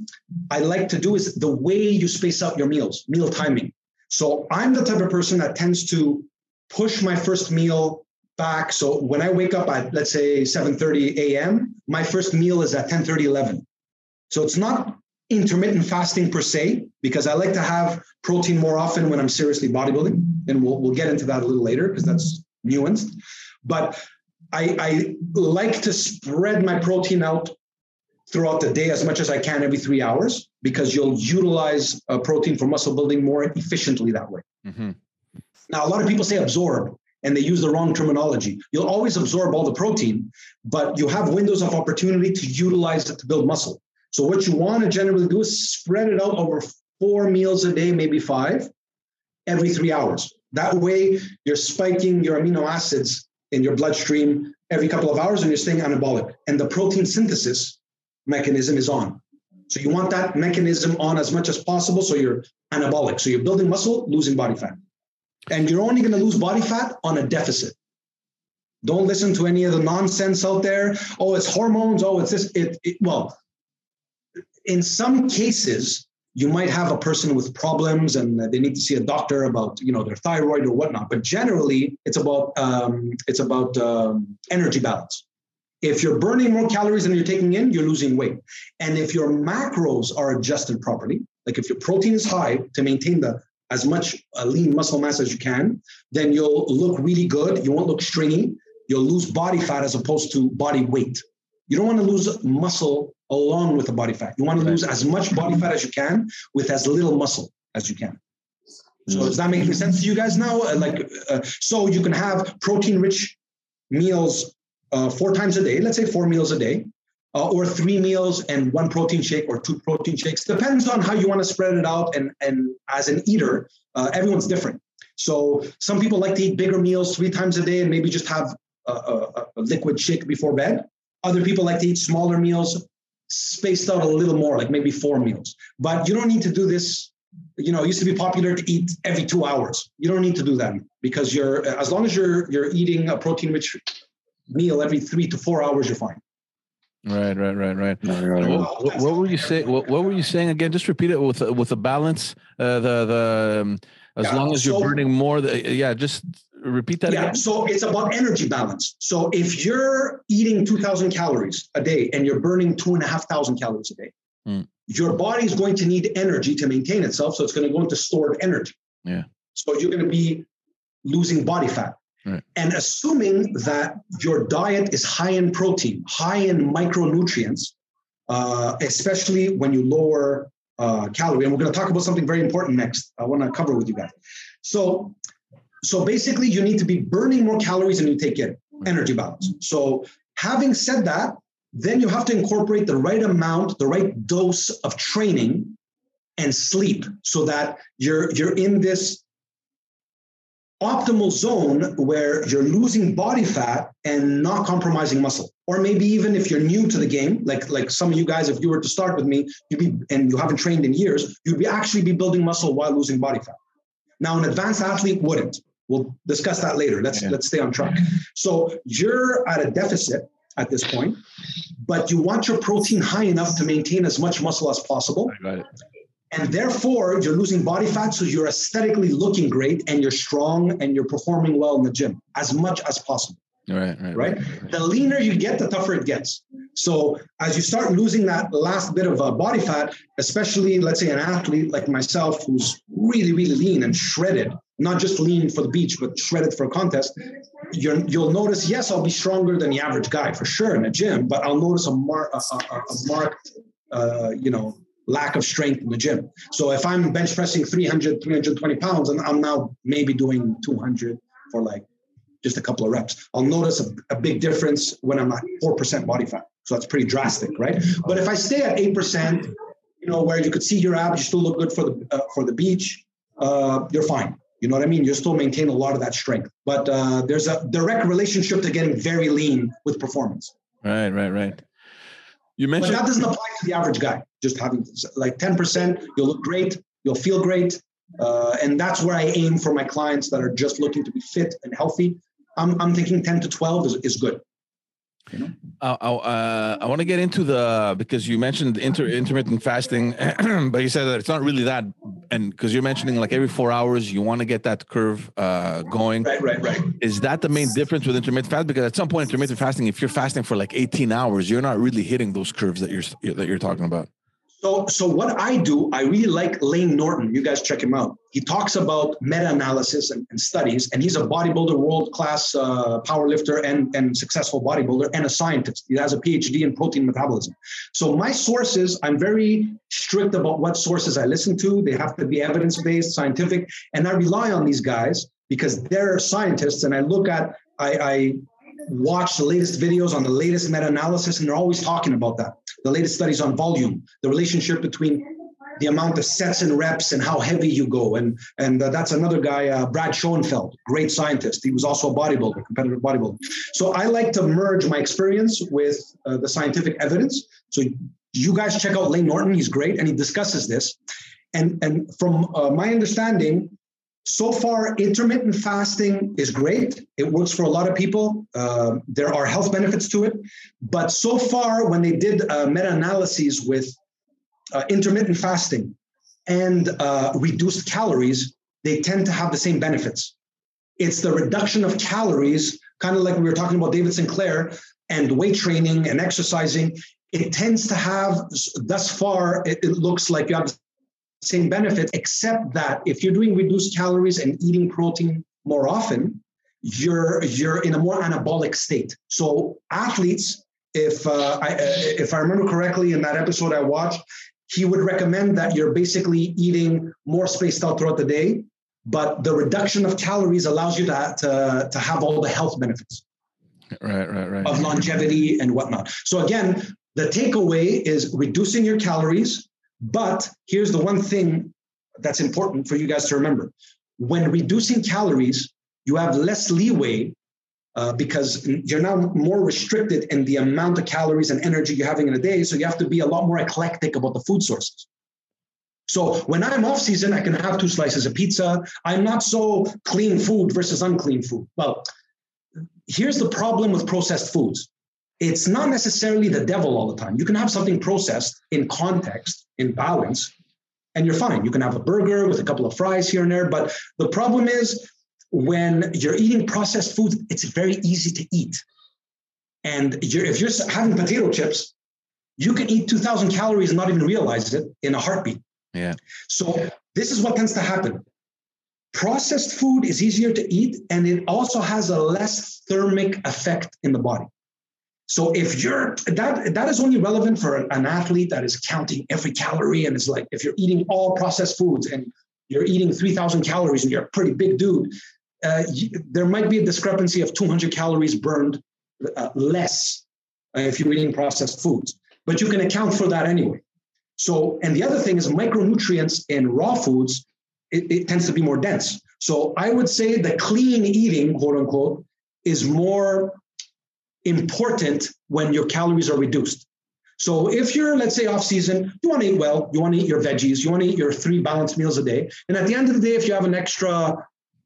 S3: I like to do is the way you space out your meals, meal timing. So I'm the type of person that tends to push my first meal back. So when I wake up at let's say 7:30 a.m., my first meal is at 10:30, 11. So it's not intermittent fasting per se, because I like to have protein more often when I'm seriously bodybuilding. And we'll we'll get into that a little later because that's nuanced. But I, I like to spread my protein out throughout the day as much as I can every three hours because you'll utilize uh, protein for muscle building more efficiently that way. Mm-hmm. Now, a lot of people say absorb and they use the wrong terminology. You'll always absorb all the protein, but you have windows of opportunity to utilize it to build muscle. So, what you want to generally do is spread it out over four meals a day, maybe five, every three hours. That way, you're spiking your amino acids in your bloodstream every couple of hours and you're staying anabolic. And the protein synthesis mechanism is on. So, you want that mechanism on as much as possible so you're anabolic. So, you're building muscle, losing body fat. And you're only going to lose body fat on a deficit. Don't listen to any of the nonsense out there. Oh, it's hormones. Oh, it's this. It, it well, in some cases, you might have a person with problems and they need to see a doctor about you know their thyroid or whatnot. But generally, it's about um, it's about um, energy balance. If you're burning more calories than you're taking in, you're losing weight. And if your macros are adjusted properly, like if your protein is high to maintain the as much uh, lean muscle mass as you can, then you'll look really good. You won't look stringy. You'll lose body fat as opposed to body weight. You don't want to lose muscle along with the body fat. You want to lose as much body fat as you can with as little muscle as you can. So does that making sense to you guys now? Uh, like, uh, so you can have protein-rich meals uh, four times a day. Let's say four meals a day, uh, or three meals and one protein shake or two protein shakes. Depends on how you want to spread it out. And, and as an eater, uh, everyone's different. So some people like to eat bigger meals three times a day and maybe just have a, a, a liquid shake before bed. Other people like to eat smaller meals, spaced out a little more, like maybe four meals. But you don't need to do this. You know, it used to be popular to eat every two hours. You don't need to do that because you're as long as you're you're eating a protein-rich meal every three to four hours, you're fine.
S1: Right, right, right, right. What, what, what, were you saying? What, what, were you saying again? Just repeat it with with a balance. Uh, the the um, as yeah, long as you're so, burning more. The, yeah, just repeat that.
S3: Yeah, again. so it's about energy balance. So if you're eating two thousand calories a day and you're burning two and a half thousand calories a day, mm. your body is going to need energy to maintain itself. So it's going to go into stored energy.
S1: Yeah.
S3: So you're going to be losing body fat. Right. And assuming that your diet is high in protein, high in micronutrients, uh, especially when you lower uh, calorie, and we're going to talk about something very important next. I want to cover with you guys. So, so basically, you need to be burning more calories than you take in. Energy balance. So, having said that, then you have to incorporate the right amount, the right dose of training and sleep, so that you're you're in this optimal zone where you're losing body fat and not compromising muscle or maybe even if you're new to the game like like some of you guys if you were to start with me you'd be and you haven't trained in years you'd be actually be building muscle while losing body fat now an advanced athlete wouldn't we'll discuss that later. Let's yeah. let's stay on track. So you're at a deficit at this point but you want your protein high enough to maintain as much muscle as possible. And therefore you're losing body fat so you're aesthetically looking great and you're strong and you're performing well in the gym as much as possible.
S1: Right right?
S3: right, right. the leaner you get the tougher it gets. So as you start losing that last bit of uh, body fat especially let's say an athlete like myself who's really really lean and shredded not just lean for the beach but shredded for a contest you will notice yes i'll be stronger than the average guy for sure in a gym but i'll notice a, mar- a, a, a marked uh, you know lack of strength in the gym. So if I'm bench pressing 300, 320 pounds, and I'm now maybe doing 200 for like just a couple of reps, I'll notice a, a big difference when I'm at 4% body fat. So that's pretty drastic, right? But if I stay at 8%, you know, where you could see your abs, you still look good for the uh, for the beach, uh, you're fine. You know what I mean? You still maintain a lot of that strength, but uh, there's a direct relationship to getting very lean with performance.
S1: Right, right, right. You mentioned
S3: but that doesn't apply to the average guy. Just having like 10%, you'll look great, you'll feel great, uh, and that's where I aim for my clients that are just looking to be fit and healthy. I'm, I'm thinking 10 to 12 is, is good.
S1: You know? I, uh, I want to get into the because you mentioned inter, intermittent fasting, (clears throat) but you said that it's not really that, and because you're mentioning like every four hours you want to get that curve uh, going.
S3: Right, right, right.
S1: Is that the main difference with intermittent fast? Because at some point, intermittent fasting, if you're fasting for like 18 hours, you're not really hitting those curves that you're that you're talking about.
S3: So, so what I do, I really like Layne Norton. You guys check him out. He talks about meta-analysis and, and studies, and he's a bodybuilder, world-class uh, powerlifter, and and successful bodybuilder, and a scientist. He has a PhD in protein metabolism. So my sources, I'm very strict about what sources I listen to. They have to be evidence-based, scientific, and I rely on these guys because they're scientists. And I look at, I, I watch the latest videos on the latest meta-analysis, and they're always talking about that. The latest studies on volume, the relationship between the amount of sets and reps and how heavy you go. And and uh, that's another guy, uh, Brad Schoenfeld, great scientist. He was also a bodybuilder, competitive bodybuilder. So I like to merge my experience with uh, the scientific evidence. So you guys check out Layne Norton. He's great, and he discusses this. And and from uh, my understanding, so far, intermittent fasting is great. It works for a lot of people. Uh, there are health benefits to it. But so far, when they did uh, meta analyses with uh, intermittent fasting and uh, reduced calories, they tend to have the same benefits. It's the reduction of calories, kind of like we were talking about David Sinclair and weight training and exercising. It tends to have, thus far, it, it looks like you have same benefits, except that if you're doing reduced calories and eating protein more often, you're you're in a more anabolic state. So athletes, if uh, I, uh, if I remember correctly in that episode I watched, he would recommend that you're basically eating more spaced out throughout the day, but the reduction of calories allows you to, to, to have all the health benefits.
S1: Right, right, right.
S3: Of longevity and whatnot. So again, the takeaway is reducing your calories, but here's the one thing that's important for you guys to remember. When reducing calories, you have less leeway uh, because you're now more restricted in the amount of calories and energy you're having in a day. So you have to be a lot more eclectic about the food sources. So when I'm off season, I can have two slices of pizza. I'm not so clean food versus unclean food. Well, here's the problem with processed foods it's not necessarily the devil all the time. You can have something processed in context, in balance, and you're fine. You can have a burger with a couple of fries here and there. But the problem is when you're eating processed foods, it's very easy to eat. And you're, if you're having potato chips, you can eat 2,000 calories and not even realize it in a heartbeat.
S1: Yeah.
S3: So this is what tends to happen. Processed food is easier to eat, and it also has a less thermic effect in the body. So if you're that that is only relevant for an athlete that is counting every calorie and is like if you're eating all processed foods and you're eating 3000 calories and you're a pretty big dude uh, you, there might be a discrepancy of 200 calories burned uh, less uh, if you're eating processed foods. But you can account for that anyway. So and the other thing is micronutrients in raw foods it, it tends to be more dense. So i would say the clean eating quote unquote is more important when your calories are reduced. So if you're, let's say, off season, you want to eat well, you want to eat your veggies, you want to eat your three balanced meals a day. And at the end of the day, if you have an extra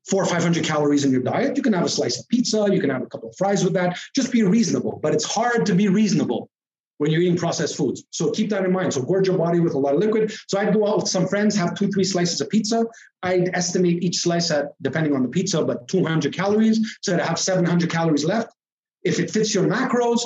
S3: four or 500 calories in your diet, you can have a slice of pizza, you can have a couple of fries with that. Just be reasonable. But it's hard to be reasonable when you're eating processed foods. So keep that in mind. So gorge your body with a lot of liquid. So I'd go out with some friends, have two, three slices of pizza. I'd estimate each slice at, depending on the pizza, but 200 calories. So I'd have 700 calories left, if it fits your macros,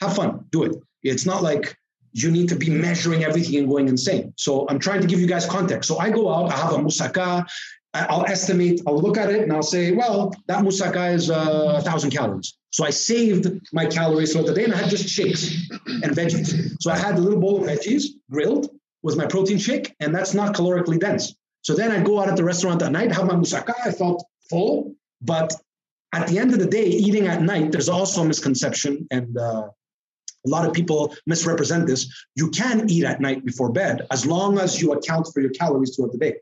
S3: have fun, do it. It's not like you need to be measuring everything and going insane. So I'm trying to give you guys context. So I go out, I have a moussaka, I'll estimate, I'll look at it and I'll say, well, that moussaka is uh, a thousand calories. So I saved my calories for the day and I had just shakes and veggies. So I had a little bowl of veggies grilled with my protein shake, and that's not calorically dense. So then I go out at the restaurant at night, have my moussaka. I felt full, but at the end of the day, eating at night, there's also a misconception and uh, a lot of people misrepresent this. You can eat at night before bed as long as you account for your calories throughout the day.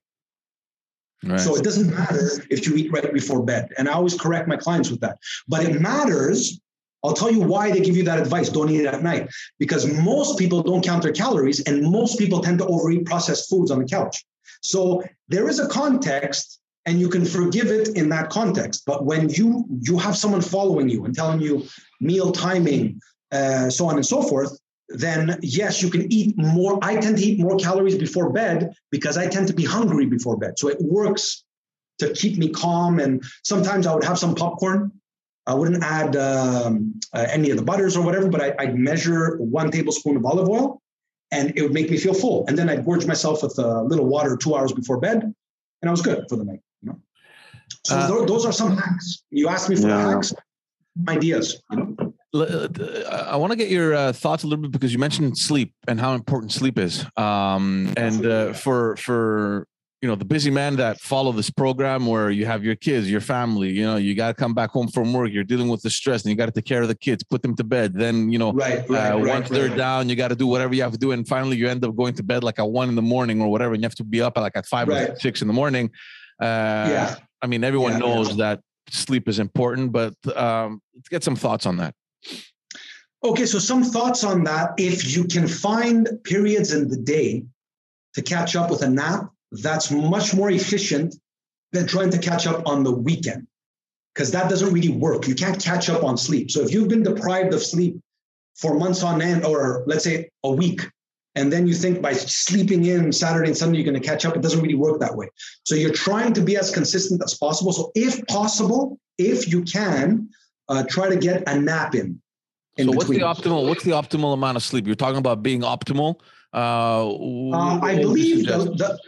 S3: Right. So it doesn't matter if you eat right before bed. And I always correct my clients with that. But it matters. I'll tell you why they give you that advice don't eat it at night. Because most people don't count their calories and most people tend to overeat processed foods on the couch. So there is a context and you can forgive it in that context. But when you you have someone following you and telling you meal timing, uh, so on and so forth, then yes, you can eat more. I tend to eat more calories before bed because I tend to be hungry before bed. So it works to keep me calm. And sometimes I would have some popcorn. I wouldn't add um, uh, any of the butters or whatever, but I, would measure one tablespoon of olive oil and it would make me feel full. And then I'd gorge myself with a little water two hours before bed and I was good for the night. So uh, th- those are some hacks. You asked me for yeah. hacks, ideas. You know?
S1: Uh, I want to get your uh, thoughts a little bit because you mentioned sleep and how important sleep is. Um, and uh, for for you know the busy man that follow this program where you have your kids, your family, you know, you got to come back home from work. You're dealing with the stress, and you got to take care of the kids, put them to bed. Then you know,
S3: right, right, uh,
S1: right once they're down, you got to do whatever you have to do, and finally you end up going to bed like at one in the morning or whatever, and you have to be up at like at five or six in the morning. Uh, yeah. I mean, everyone yeah, knows yeah. that sleep is important, but um, let's get some thoughts on that.
S3: Okay, so some thoughts on that. If you can find periods in the day to catch up with a nap, that's much more efficient than trying to catch up on the weekend because that doesn't really work. You can't catch up on sleep. So if you've been deprived of sleep for months on end, or let's say a week, and then you think by sleeping in Saturday and Sunday you're going to catch up, it doesn't really work that way. So you're trying to be as consistent as possible. So if possible, if you can, uh, try to get a nap in
S1: so what's the optimal? What's the optimal amount of sleep? You're talking about being optimal. Uh,
S3: uh, I believe the, the,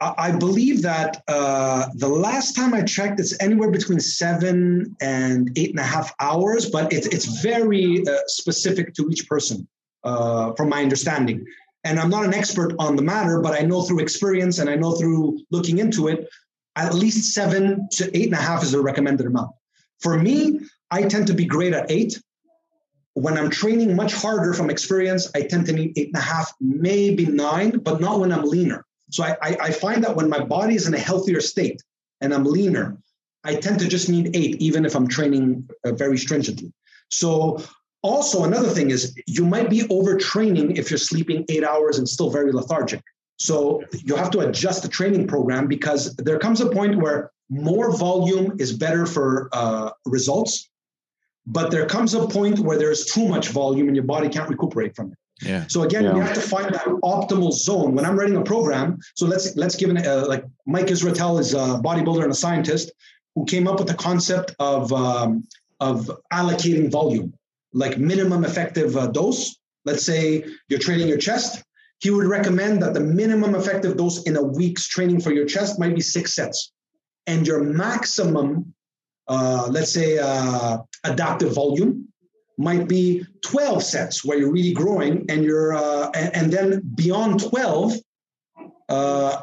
S3: I believe that uh, the last time I checked, it's anywhere between seven and eight and a half hours, but it's it's very uh, specific to each person, uh, from my understanding. And I'm not an expert on the matter, but I know through experience and I know through looking into it, at least seven to eight and a half is the recommended amount. For me, I tend to be great at eight when I'm training much harder from experience, I tend to need eight and a half, maybe nine, but not when I'm leaner. So I, I, I find that when my body is in a healthier state and I'm leaner, I tend to just need eight, even if I'm training uh, very stringently. So also another thing is you might be overtraining if you're sleeping eight hours and still very lethargic. So you have to adjust the training program because there comes a point where more volume is better for uh, results but there comes a point where there's too much volume and your body can't recuperate from it.
S1: Yeah.
S3: So again,
S1: yeah.
S3: you have to find that optimal zone. When I'm writing a program, so let's let's give an uh, like Mike Israetel is a bodybuilder and a scientist who came up with the concept of um, of allocating volume, like minimum effective uh, dose. Let's say you're training your chest. He would recommend that the minimum effective dose in a week's training for your chest might be six sets, and your maximum uh, let's say, uh, adaptive volume might be 12 sets where you're really growing and you're uh, and, and, then beyond 12 uh,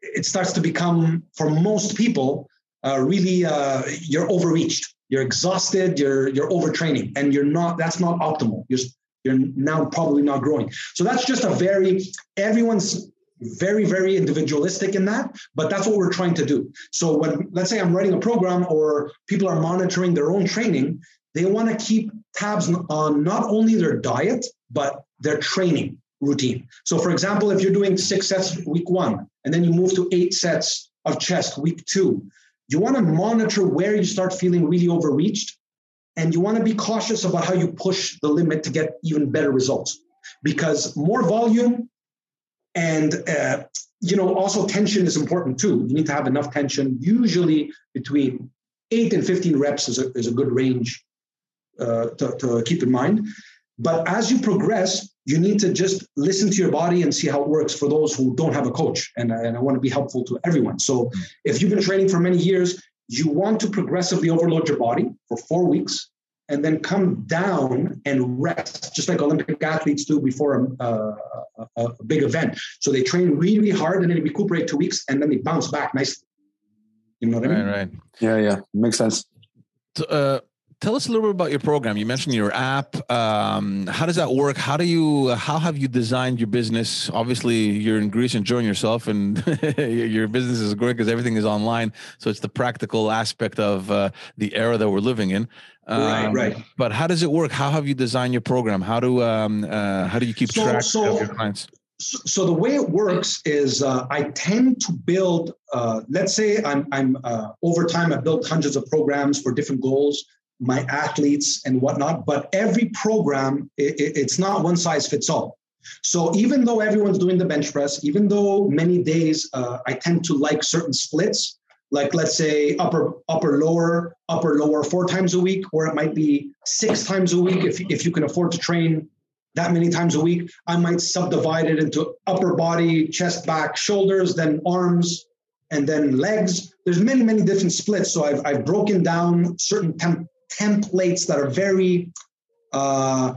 S3: it starts to become for most people uh, really uh, you're overreached you're exhausted you're you're overtraining and you're not that's not optimal. You're you're now probably not growing. So that's just a very everyone's very very individualistic in that but that's what we're trying to do. So when let's say i'm writing a program or people are monitoring their own training they want to keep tabs on not only their diet but their training routine. So for example if you're doing six sets week one and then you move to eight sets of chest week two you want to monitor where you start feeling really overreached and you want to be cautious about how you push the limit to get even better results because more volume and uh, you know, also tension is important too. You need to have enough tension. Usually between eight and 15 reps is a, is a good range uh, to, to keep in mind. But as you progress, you need to just listen to your body and see how it works for those who don't have a coach. And, and I want to be helpful to everyone. So hmm. if you've been training for many years, you want to progressively overload your body for four weeks and then come down and rest, just like Olympic athletes do before a, a, a, big event. So they train really, really hard and then they recuperate two weeks and then they bounce back nicely. You know what I mean?
S1: Right, right.
S2: Yeah, yeah. Makes sense.
S1: Uh, tell us a little bit about your program. You mentioned your app. Um, how does that work? How do you? How have you designed your business? Obviously, you're in Greece enjoying yourself, and (laughs) your business is great because everything is online. So it's the practical aspect of uh, the era that we're living in.
S3: Um, right, right.
S1: But how does it work? How have you designed your program? How do um, uh, how do you keep so, track so, of your clients?
S3: So, the way it works is uh, I tend to build. Uh, let's say I'm I'm uh, over time I built hundreds of programs for different goals, my athletes and whatnot. But every program it, it's not one size fits all. So even though everyone's doing the bench press, even though many days uh, I tend to like certain splits, like let's say upper upper lower upper lower four times a week or it might be six times a week if, if you can afford to train that many times a week i might subdivide it into upper body chest back shoulders then arms and then legs there's many many different splits so i've, I've broken down certain temp- templates that are very uh,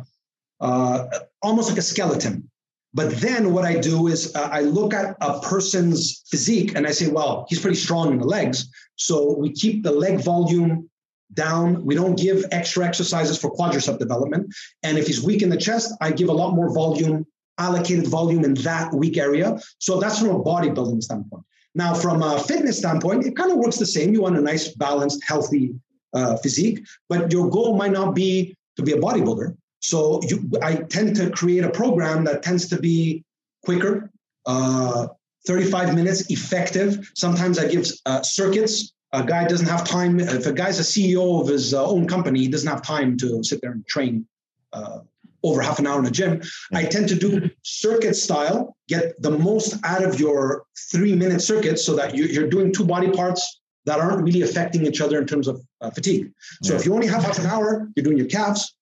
S3: uh, almost like a skeleton but then what I do is uh, I look at a person's physique and I say, well, he's pretty strong in the legs. So we keep the leg volume down. We don't give extra exercises for quadricep development. And if he's weak in the chest, I give a lot more volume, allocated volume in that weak area. So that's from a bodybuilding standpoint. Now, from a fitness standpoint, it kind of works the same. You want a nice, balanced, healthy uh, physique, but your goal might not be to be a bodybuilder. So you, I tend to create a program that tends to be quicker, uh, 35 minutes, effective. Sometimes I give uh, circuits. A guy doesn't have time. If a guy's a CEO of his uh, own company, he doesn't have time to sit there and train uh, over half an hour in a gym. I tend to do circuit style, get the most out of your three minute circuit so that you, are doing two body parts that aren't really affecting each other in terms of uh, fatigue. So yeah. if you only have half an hour, you're doing your calves,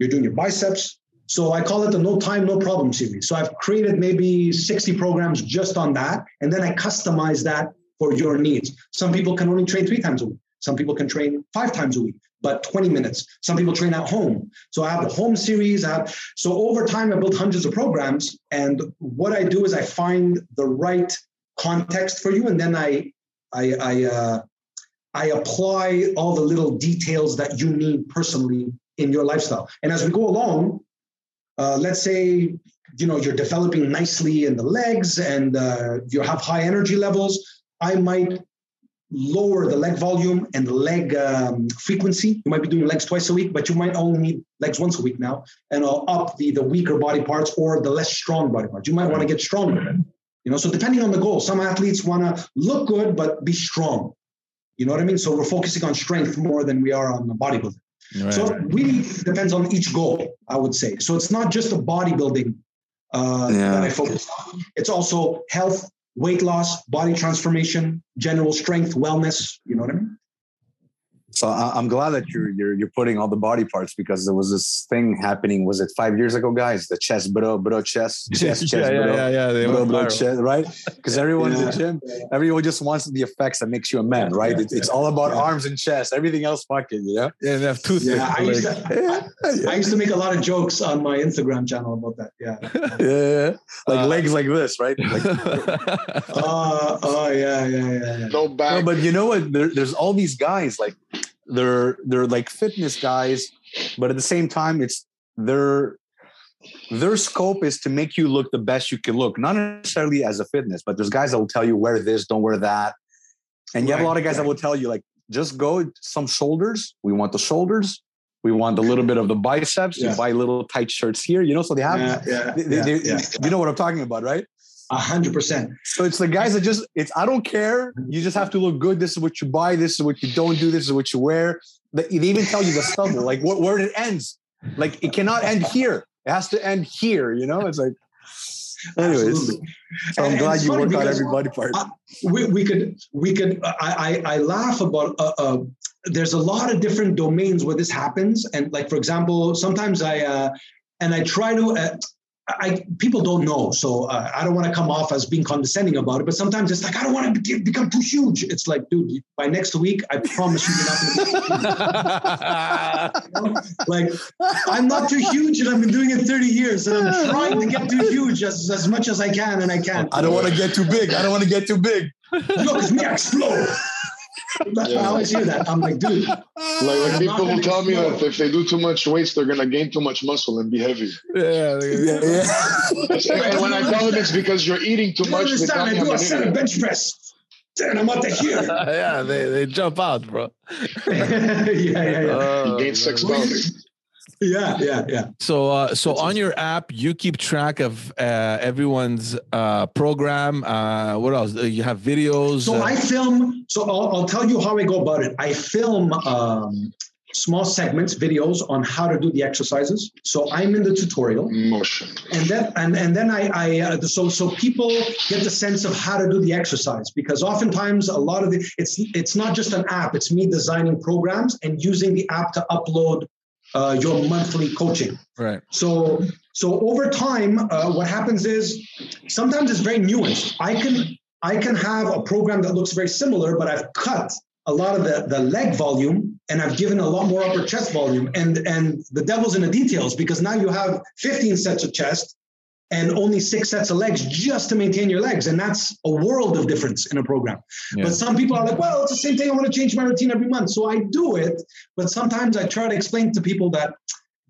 S3: you're doing your biceps. So I call it the no time, no problem series. So I've created maybe 60 programs just on that. And then I customize that for your needs. Some people can only train three times a week. Some people can train five times a week, but 20 minutes. Some people train at home. So I have the home series. I have, so over time, I built hundreds of programs. And what I do is I find the right context for you. And then I, I, I, uh, I apply all the little details that you need personally in your lifestyle. And as we go along, uh, let's say you know you're developing nicely in the legs and uh, you have high energy levels. I might lower the leg volume and the leg um, frequency. You might be doing legs twice a week, but you might only need legs once a week now, and I'll up the the weaker body parts or the less strong body parts. You might want to get stronger. You know, so depending on the goal, some athletes want to look good but be strong. You know what I mean? So we're focusing on strength more than we are on the bodybuilding. Right. So it really depends on each goal, I would say. So it's not just a bodybuilding uh, yeah. that I focus on. It's also health, weight loss, body transformation, general strength, wellness. You know what I mean?
S2: So I'm glad that you're you're you're putting all the body parts because there was this thing happening. Was it five years ago, guys? The chest, bro, bro, chest, (laughs) chest, chest,
S1: yeah, bro, yeah, yeah, yeah,
S2: bro, bro, chest, right? Because everyone yeah. in the gym, everyone just wants the effects that makes you a man, right? It's, it's all about arms and chest. Everything else, fucking, you know.
S1: Yeah, they have tooth.
S3: Yeah, I used, to, I, (laughs) I used to make a lot of jokes on my Instagram channel about that. Yeah, (laughs)
S2: yeah, like uh, legs like this, right? Like,
S3: uh, oh yeah, yeah, yeah.
S4: No back.
S2: No, but you know what? There, there's all these guys like they're they're like fitness guys, but at the same time, it's their their scope is to make you look the best you can look, not necessarily as a fitness, but there's guys that will tell you wear this, don't wear that. And you right, have a lot of guys right. that will tell you, like, just go some shoulders. We want the shoulders. We want a little bit of the biceps. Yeah. You buy little tight shirts here, you know. So they have, yeah, yeah, they, they, you know what I'm talking about, right?
S3: A hundred percent.
S2: So it's the guys that just it's I don't care. You just have to look good. This is what you buy. This is what you don't do. This is what you wear. They even tell you the stubble, like what where it ends. Like it cannot end here. It has to end here. You know, it's like. Anyways, so I'm and, glad you worked on every body part.
S3: We, we could we could I I, I laugh about uh, uh, there's a lot of different domains where this happens and like for example sometimes I uh, and I try to uh, I people don't know, so uh, I don't want to come off as being condescending about it. But sometimes it's like I don't want to be, become too huge. It's like, dude, by next week, I promise you, you're not going to. (laughs) like I'm not too huge, and I've been doing it 30 years, and I'm trying to get too huge as, as much as I can, and I can't.
S2: I don't want to get too big. I don't want to get too big.
S3: Look, it's me explode. I always hear that. I'm like, dude. (laughs) Like,
S4: like people will tell me that if they do too much weights, they're gonna gain too much muscle and be heavy.
S1: Yeah, yeah.
S4: yeah. (laughs) and when I tell them it's because you're eating too much,
S3: they tell me I do a set of bench press. And I'm out here. (laughs)
S1: yeah, they, they jump out, bro.
S3: yeah, yeah, yeah. Uh,
S4: you gain six pounds
S3: yeah yeah yeah.
S1: So uh, so on your app you keep track of uh, everyone's uh, program uh, what else? Uh, you have videos
S3: so
S1: uh,
S3: i film so I'll, I'll, tell you how i go about it. I film um, small segments videos on how to do the exercises. So i'm in the tutorial.
S4: Motion.
S3: And then and, and then i i so so people get the sense of how to do the exercise because oftentimes a lot of the it's it's not just an app. It's me designing programs and using the app to upload uh, your monthly coaching.
S1: Right.
S3: So so over time, uh, what happens is sometimes it's very nuanced. I can I can have a program that looks very similar, but I've cut a lot of the, the leg volume and I've given a lot more upper chest volume. And and the devil's in the details because now you have 15 sets of chest and only six sets of legs just to maintain your legs. And that's a world of difference in a program. Yeah. But some people are like, well, it's the same thing. I want to change my routine every month. So I do it. But sometimes I try to explain to people that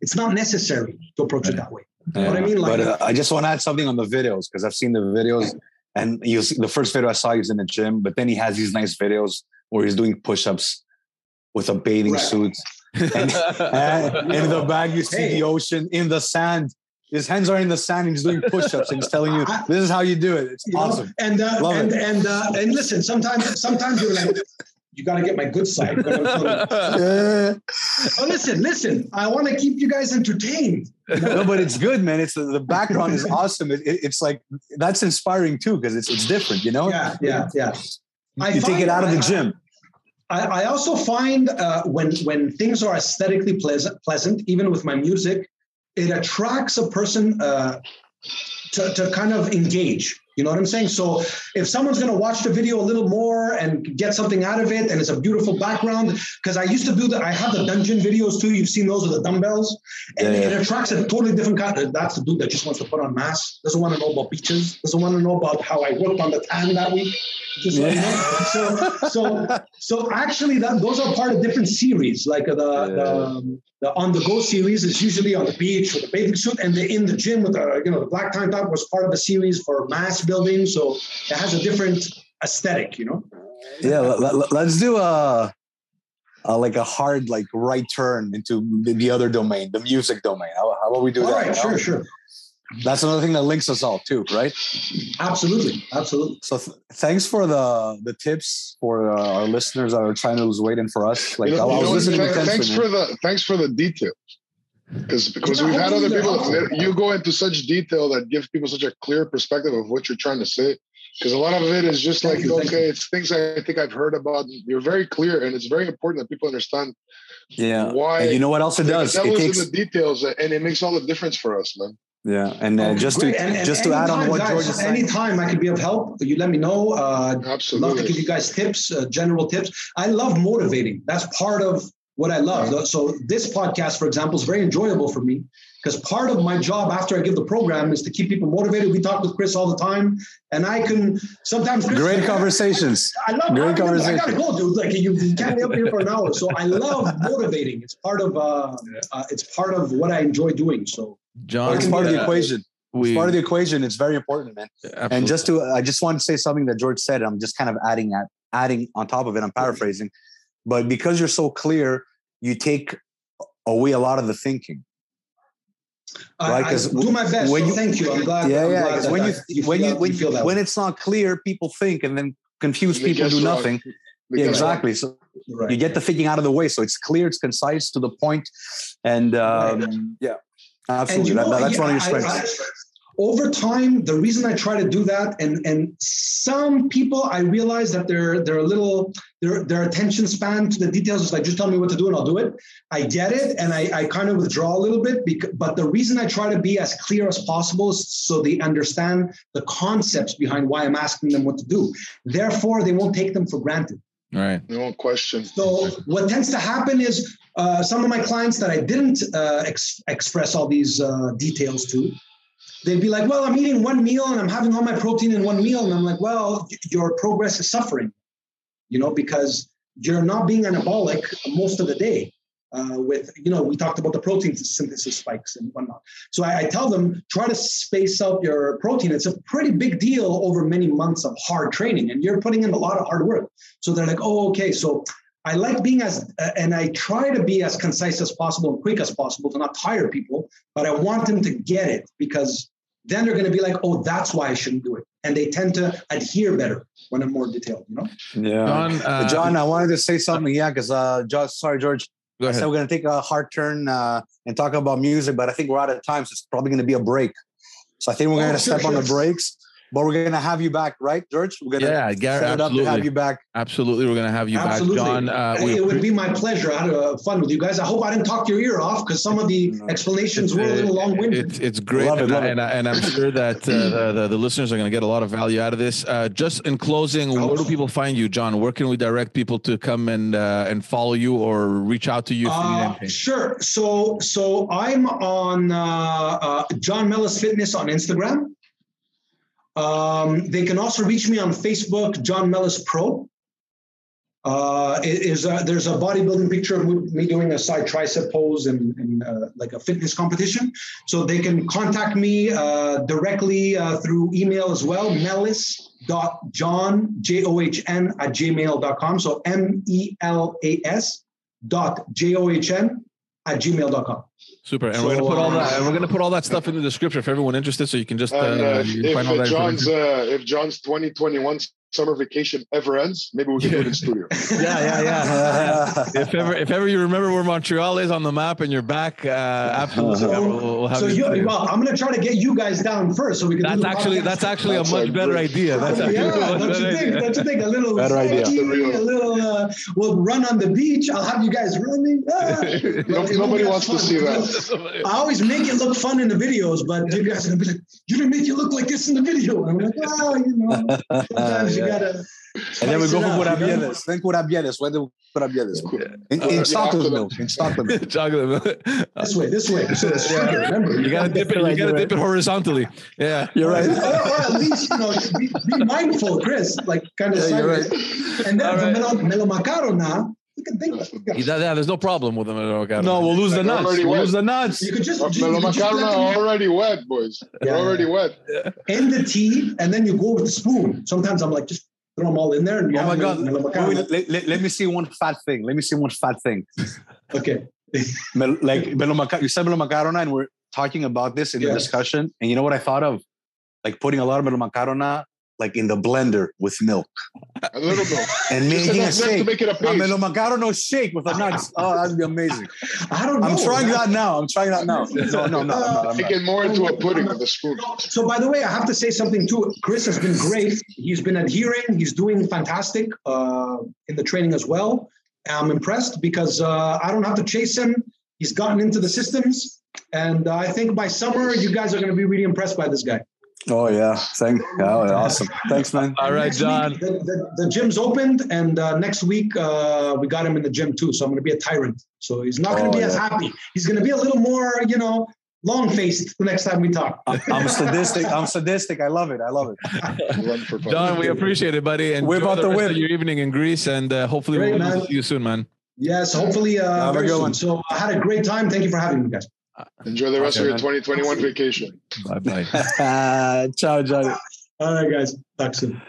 S3: it's not necessary to approach it that way. You know what I mean?
S2: Like, but uh, I just want to add something on the videos because I've seen the videos and you see the first video I saw he's in the gym, but then he has these nice videos where he's doing push-ups with a bathing right. suit. (laughs) and, and in the back you see hey. the ocean in the sand his hands are in the sand and he's doing push-ups and he's telling you this is how you do it. It's you awesome. Know?
S3: And uh, Love and it. and uh, and listen, sometimes sometimes you're like, you got to get my good side. But oh, listen, listen. I want to keep you guys entertained.
S2: no, but it's good, man. It's the background is awesome. It, it, it's like that's inspiring too because it's it's different, you know.
S3: Yeah, yeah, yeah.
S2: You take it out of the gym.
S3: I, I also find uh, when when things are aesthetically pleasant, pleasant, even with my music, it attracts a person uh, to, to kind of engage. You know what I'm saying? So if someone's going to watch the video a little more and get something out of it, and it's a beautiful background, because I used to do that. I have the dungeon videos too. You've seen those with the dumbbells, and yeah, yeah. it attracts a totally different kind. That's the dude that just wants to put on mass. Doesn't want to know about beaches. Doesn't want to know about how I worked on the tan that week. Just yeah. so, so, so actually, that those are part of different series. Like the, the the on the go series is usually on the beach with a bathing suit, and the in the gym with the you know the black tank top was part of a series for mass building, so it has a different aesthetic, you know.
S2: Yeah, let, us do a, a, like a hard like right turn into the, the other domain, the music domain. How, how about we do
S3: all
S2: that?
S3: Right, sure, sure.
S2: That's another thing that links us all too, right?
S3: Absolutely, absolutely.
S2: So th- thanks for the the tips for uh, our listeners that are trying to lose weight and for us. Like you know, I was listening.
S4: Th- thanks for the thanks for the details because because we've had other people. You go into such detail that gives people such a clear perspective of what you're trying to say. Because a lot of it is just like okay, it's things I think I've heard about. You're very clear, and it's very important that people understand.
S2: Yeah. Why? And you know what else it does?
S4: It takes the details, and it makes all the difference for us, man.
S2: Yeah, and uh, just to and, and just to add on what George is saying,
S3: anytime I could be of help, you let me know. Uh,
S4: Absolutely,
S3: love to give you guys tips, uh, general tips. I love motivating. That's part of what I love. Yeah. So this podcast, for example, is very enjoyable for me because part of my job after I give the program is to keep people motivated. We talk with Chris all the time, and I can sometimes
S2: Chris, great (laughs) conversations. I, I love great conversations. I
S3: gotta go, dude. Like you, you can't be up here for an hour. So I love motivating. It's part of uh, uh, it's part of what I enjoy doing. So
S2: John, it's part of the equation. We, it's part of the equation. It's very important, man. Absolutely. And just to, I just want to say something that George said. I'm just kind of adding at adding on top of it. I'm paraphrasing, but because you're so clear, you take away a lot of the thinking.
S3: Right? I, I do my best. When you, thank you. I'm glad.
S2: Yeah,
S3: I'm
S2: yeah.
S3: Glad
S2: when you, you when you when, you, when it's not clear, people think, and then confused people do nothing. Yeah, exactly. So right. you get the thinking out of the way, so it's clear, it's concise, to the point, and um, right. yeah. Absolutely. That, that's yeah, one of your strengths. I, I,
S3: over time, the reason I try to do that, and and some people I realize that they're they're a little their their attention span to the details is like just tell me what to do and I'll do it. I get it, and I, I kind of withdraw a little bit. Because, but the reason I try to be as clear as possible is so they understand the concepts behind why I'm asking them what to do. Therefore, they won't take them for granted.
S1: Right.
S4: No question.
S3: So what tends to happen is uh, some of my clients that I didn't uh, ex- express all these uh, details to, they'd be like, "Well, I'm eating one meal and I'm having all my protein in one meal," and I'm like, "Well, your progress is suffering," you know, because you're not being anabolic most of the day. Uh, with you know, we talked about the protein synthesis spikes and whatnot. So I, I, tell them try to space out your protein. It's a pretty big deal over many months of hard training, and you're putting in a lot of hard work. So they're like, oh, okay. So I like being as, uh, and I try to be as concise as possible and quick as possible to not tire people, but I want them to get it because then they're going to be like, oh, that's why I shouldn't do it. And they tend to adhere better when I'm more detailed, you know?
S2: Yeah. John, uh, John I wanted to say something. Yeah. Cause, uh, Josh, sorry, George. Go ahead. So we're going to take a hard turn, uh, and talk about music, but I think we're out of time. So it's probably going to be a break. So I think we're oh, going to sure, step sure. on the brakes but we're gonna have you back, right, George? We're gonna
S1: yeah, Gary, set it up to have you back. Absolutely, we're gonna have you absolutely. back, John. Uh,
S3: it would be my pleasure. I had uh, fun with you guys. I hope I didn't talk your ear off because some of the explanations were a little long-winded.
S1: It's, it's great, love and, it, and, I, and, I'm sure that uh, the, the, listeners are gonna get a lot of value out of this. Uh, just in closing, where do people find you, John? Where can we direct people to come and uh, and follow you or reach out to you?
S3: Uh, sure. So so I'm on John Melas Fitness on Instagram. Um, they can also reach me on Facebook, John Melas Pro. Uh, is a, there's a bodybuilding picture of me doing a side tricep pose in, in uh, like a fitness competition. So they can contact me uh, directly uh, through email as well, melas.john, J-O-H-N at gmail.com. So M-E-L-A-S dot J-O-H-N at gmail.com.
S1: Super, and so, we're gonna put all that. And we're gonna put all that stuff in the description for everyone interested, so you can just uh, uh,
S4: if, find all that. John's uh, if John's 2021 summer vacation ever ends, maybe we can yeah. do it in studio. (laughs)
S1: yeah, yeah, yeah. (laughs) if ever, if ever you remember where Montreal is on the map and you're back, uh, absolutely.
S3: So, we'll, we'll so you, well, I'm going to try to get you guys down first, so we can.
S1: That's actually that's actually that's a much better great. idea. That's actually yeah,
S3: don't you think? Idea. Don't you think? A little better idea. A little. Uh, we'll run on the beach. I'll have you guys running. (laughs) Ah.
S4: no, nobody wants fun. to see that.
S3: I always make it look fun in the videos, but you guys are gonna be like, "You didn't make it look like this in the video." I'm like, "Oh, you know, sometimes you gotta."
S2: And then we go for Kourabiedes. Then Kourabiedes. Where the Kourabiedes? In, in uh, chocolate milk. In chocolate milk. (laughs)
S1: chocolate milk.
S3: this way, this way. So yeah.
S1: remember. You gotta dip it. You gotta dip it horizontally. Yeah,
S2: you're right.
S3: or, or, at least you know, be, be mindful, Chris. Like kind of. Yeah, you're right. And then All the right. melo, macarona. You can think
S1: yeah, yeah, there's no problem with them.
S2: No, we'll lose the nuts. We'll lose the nuts.
S3: You could just.
S4: Melo macarona already wet, boys. They're already wet.
S3: In the tea, and then you go with the spoon. Sometimes I'm like, just throw them all in there. And
S2: oh my god! Wait, let, let, let, me see one fat thing. Let me see one fat thing.
S3: okay.
S2: like you said melo macarona, and we're talking about this in the discussion. And you know what I thought of? Like putting a lot of melo macarona like in the blender with milk.
S4: A little milk.
S2: and making a shake. To make it a paste. melo macarona shake with a nuts. Oh, that'd be amazing. (laughs)
S3: I don't know.
S2: I'm trying that now. I'm trying that now. (laughs) No, no, no.
S4: Uh, Make it more into a pudding with a spoon.
S3: So, by the way, I have to say something too. Chris has been great. He's been adhering. He's doing fantastic uh, in the training as well. I'm impressed because uh, I don't have to chase him. He's gotten into the systems. And uh, I think by summer, you guys are going to be really impressed by this guy.
S2: Oh yeah, thank oh, awesome. Thanks, man.
S1: All right, John.
S3: Week, the, the, the, gym's opened, and uh, next week uh, we got him in the gym too. So I'm going to be a tyrant. So he's not going to oh, be yeah. as happy. He's going to be a little more, you know, long faced the next time we talk.
S2: I'm sadistic. I'm sadistic. I love it. I love it.
S1: John, we appreciate it, buddy. And
S2: whip out the, to win
S1: your evening in Greece, and uh, hopefully great, we'll see you soon, man.
S3: Yes, hopefully. Uh, very soon. One. So I had a great time. Thank you for having me, guys.
S4: Enjoy the rest okay, of your 2021 vacation.
S2: Bye bye. (laughs) Ciao, Johnny.
S3: All right, guys. Talk soon.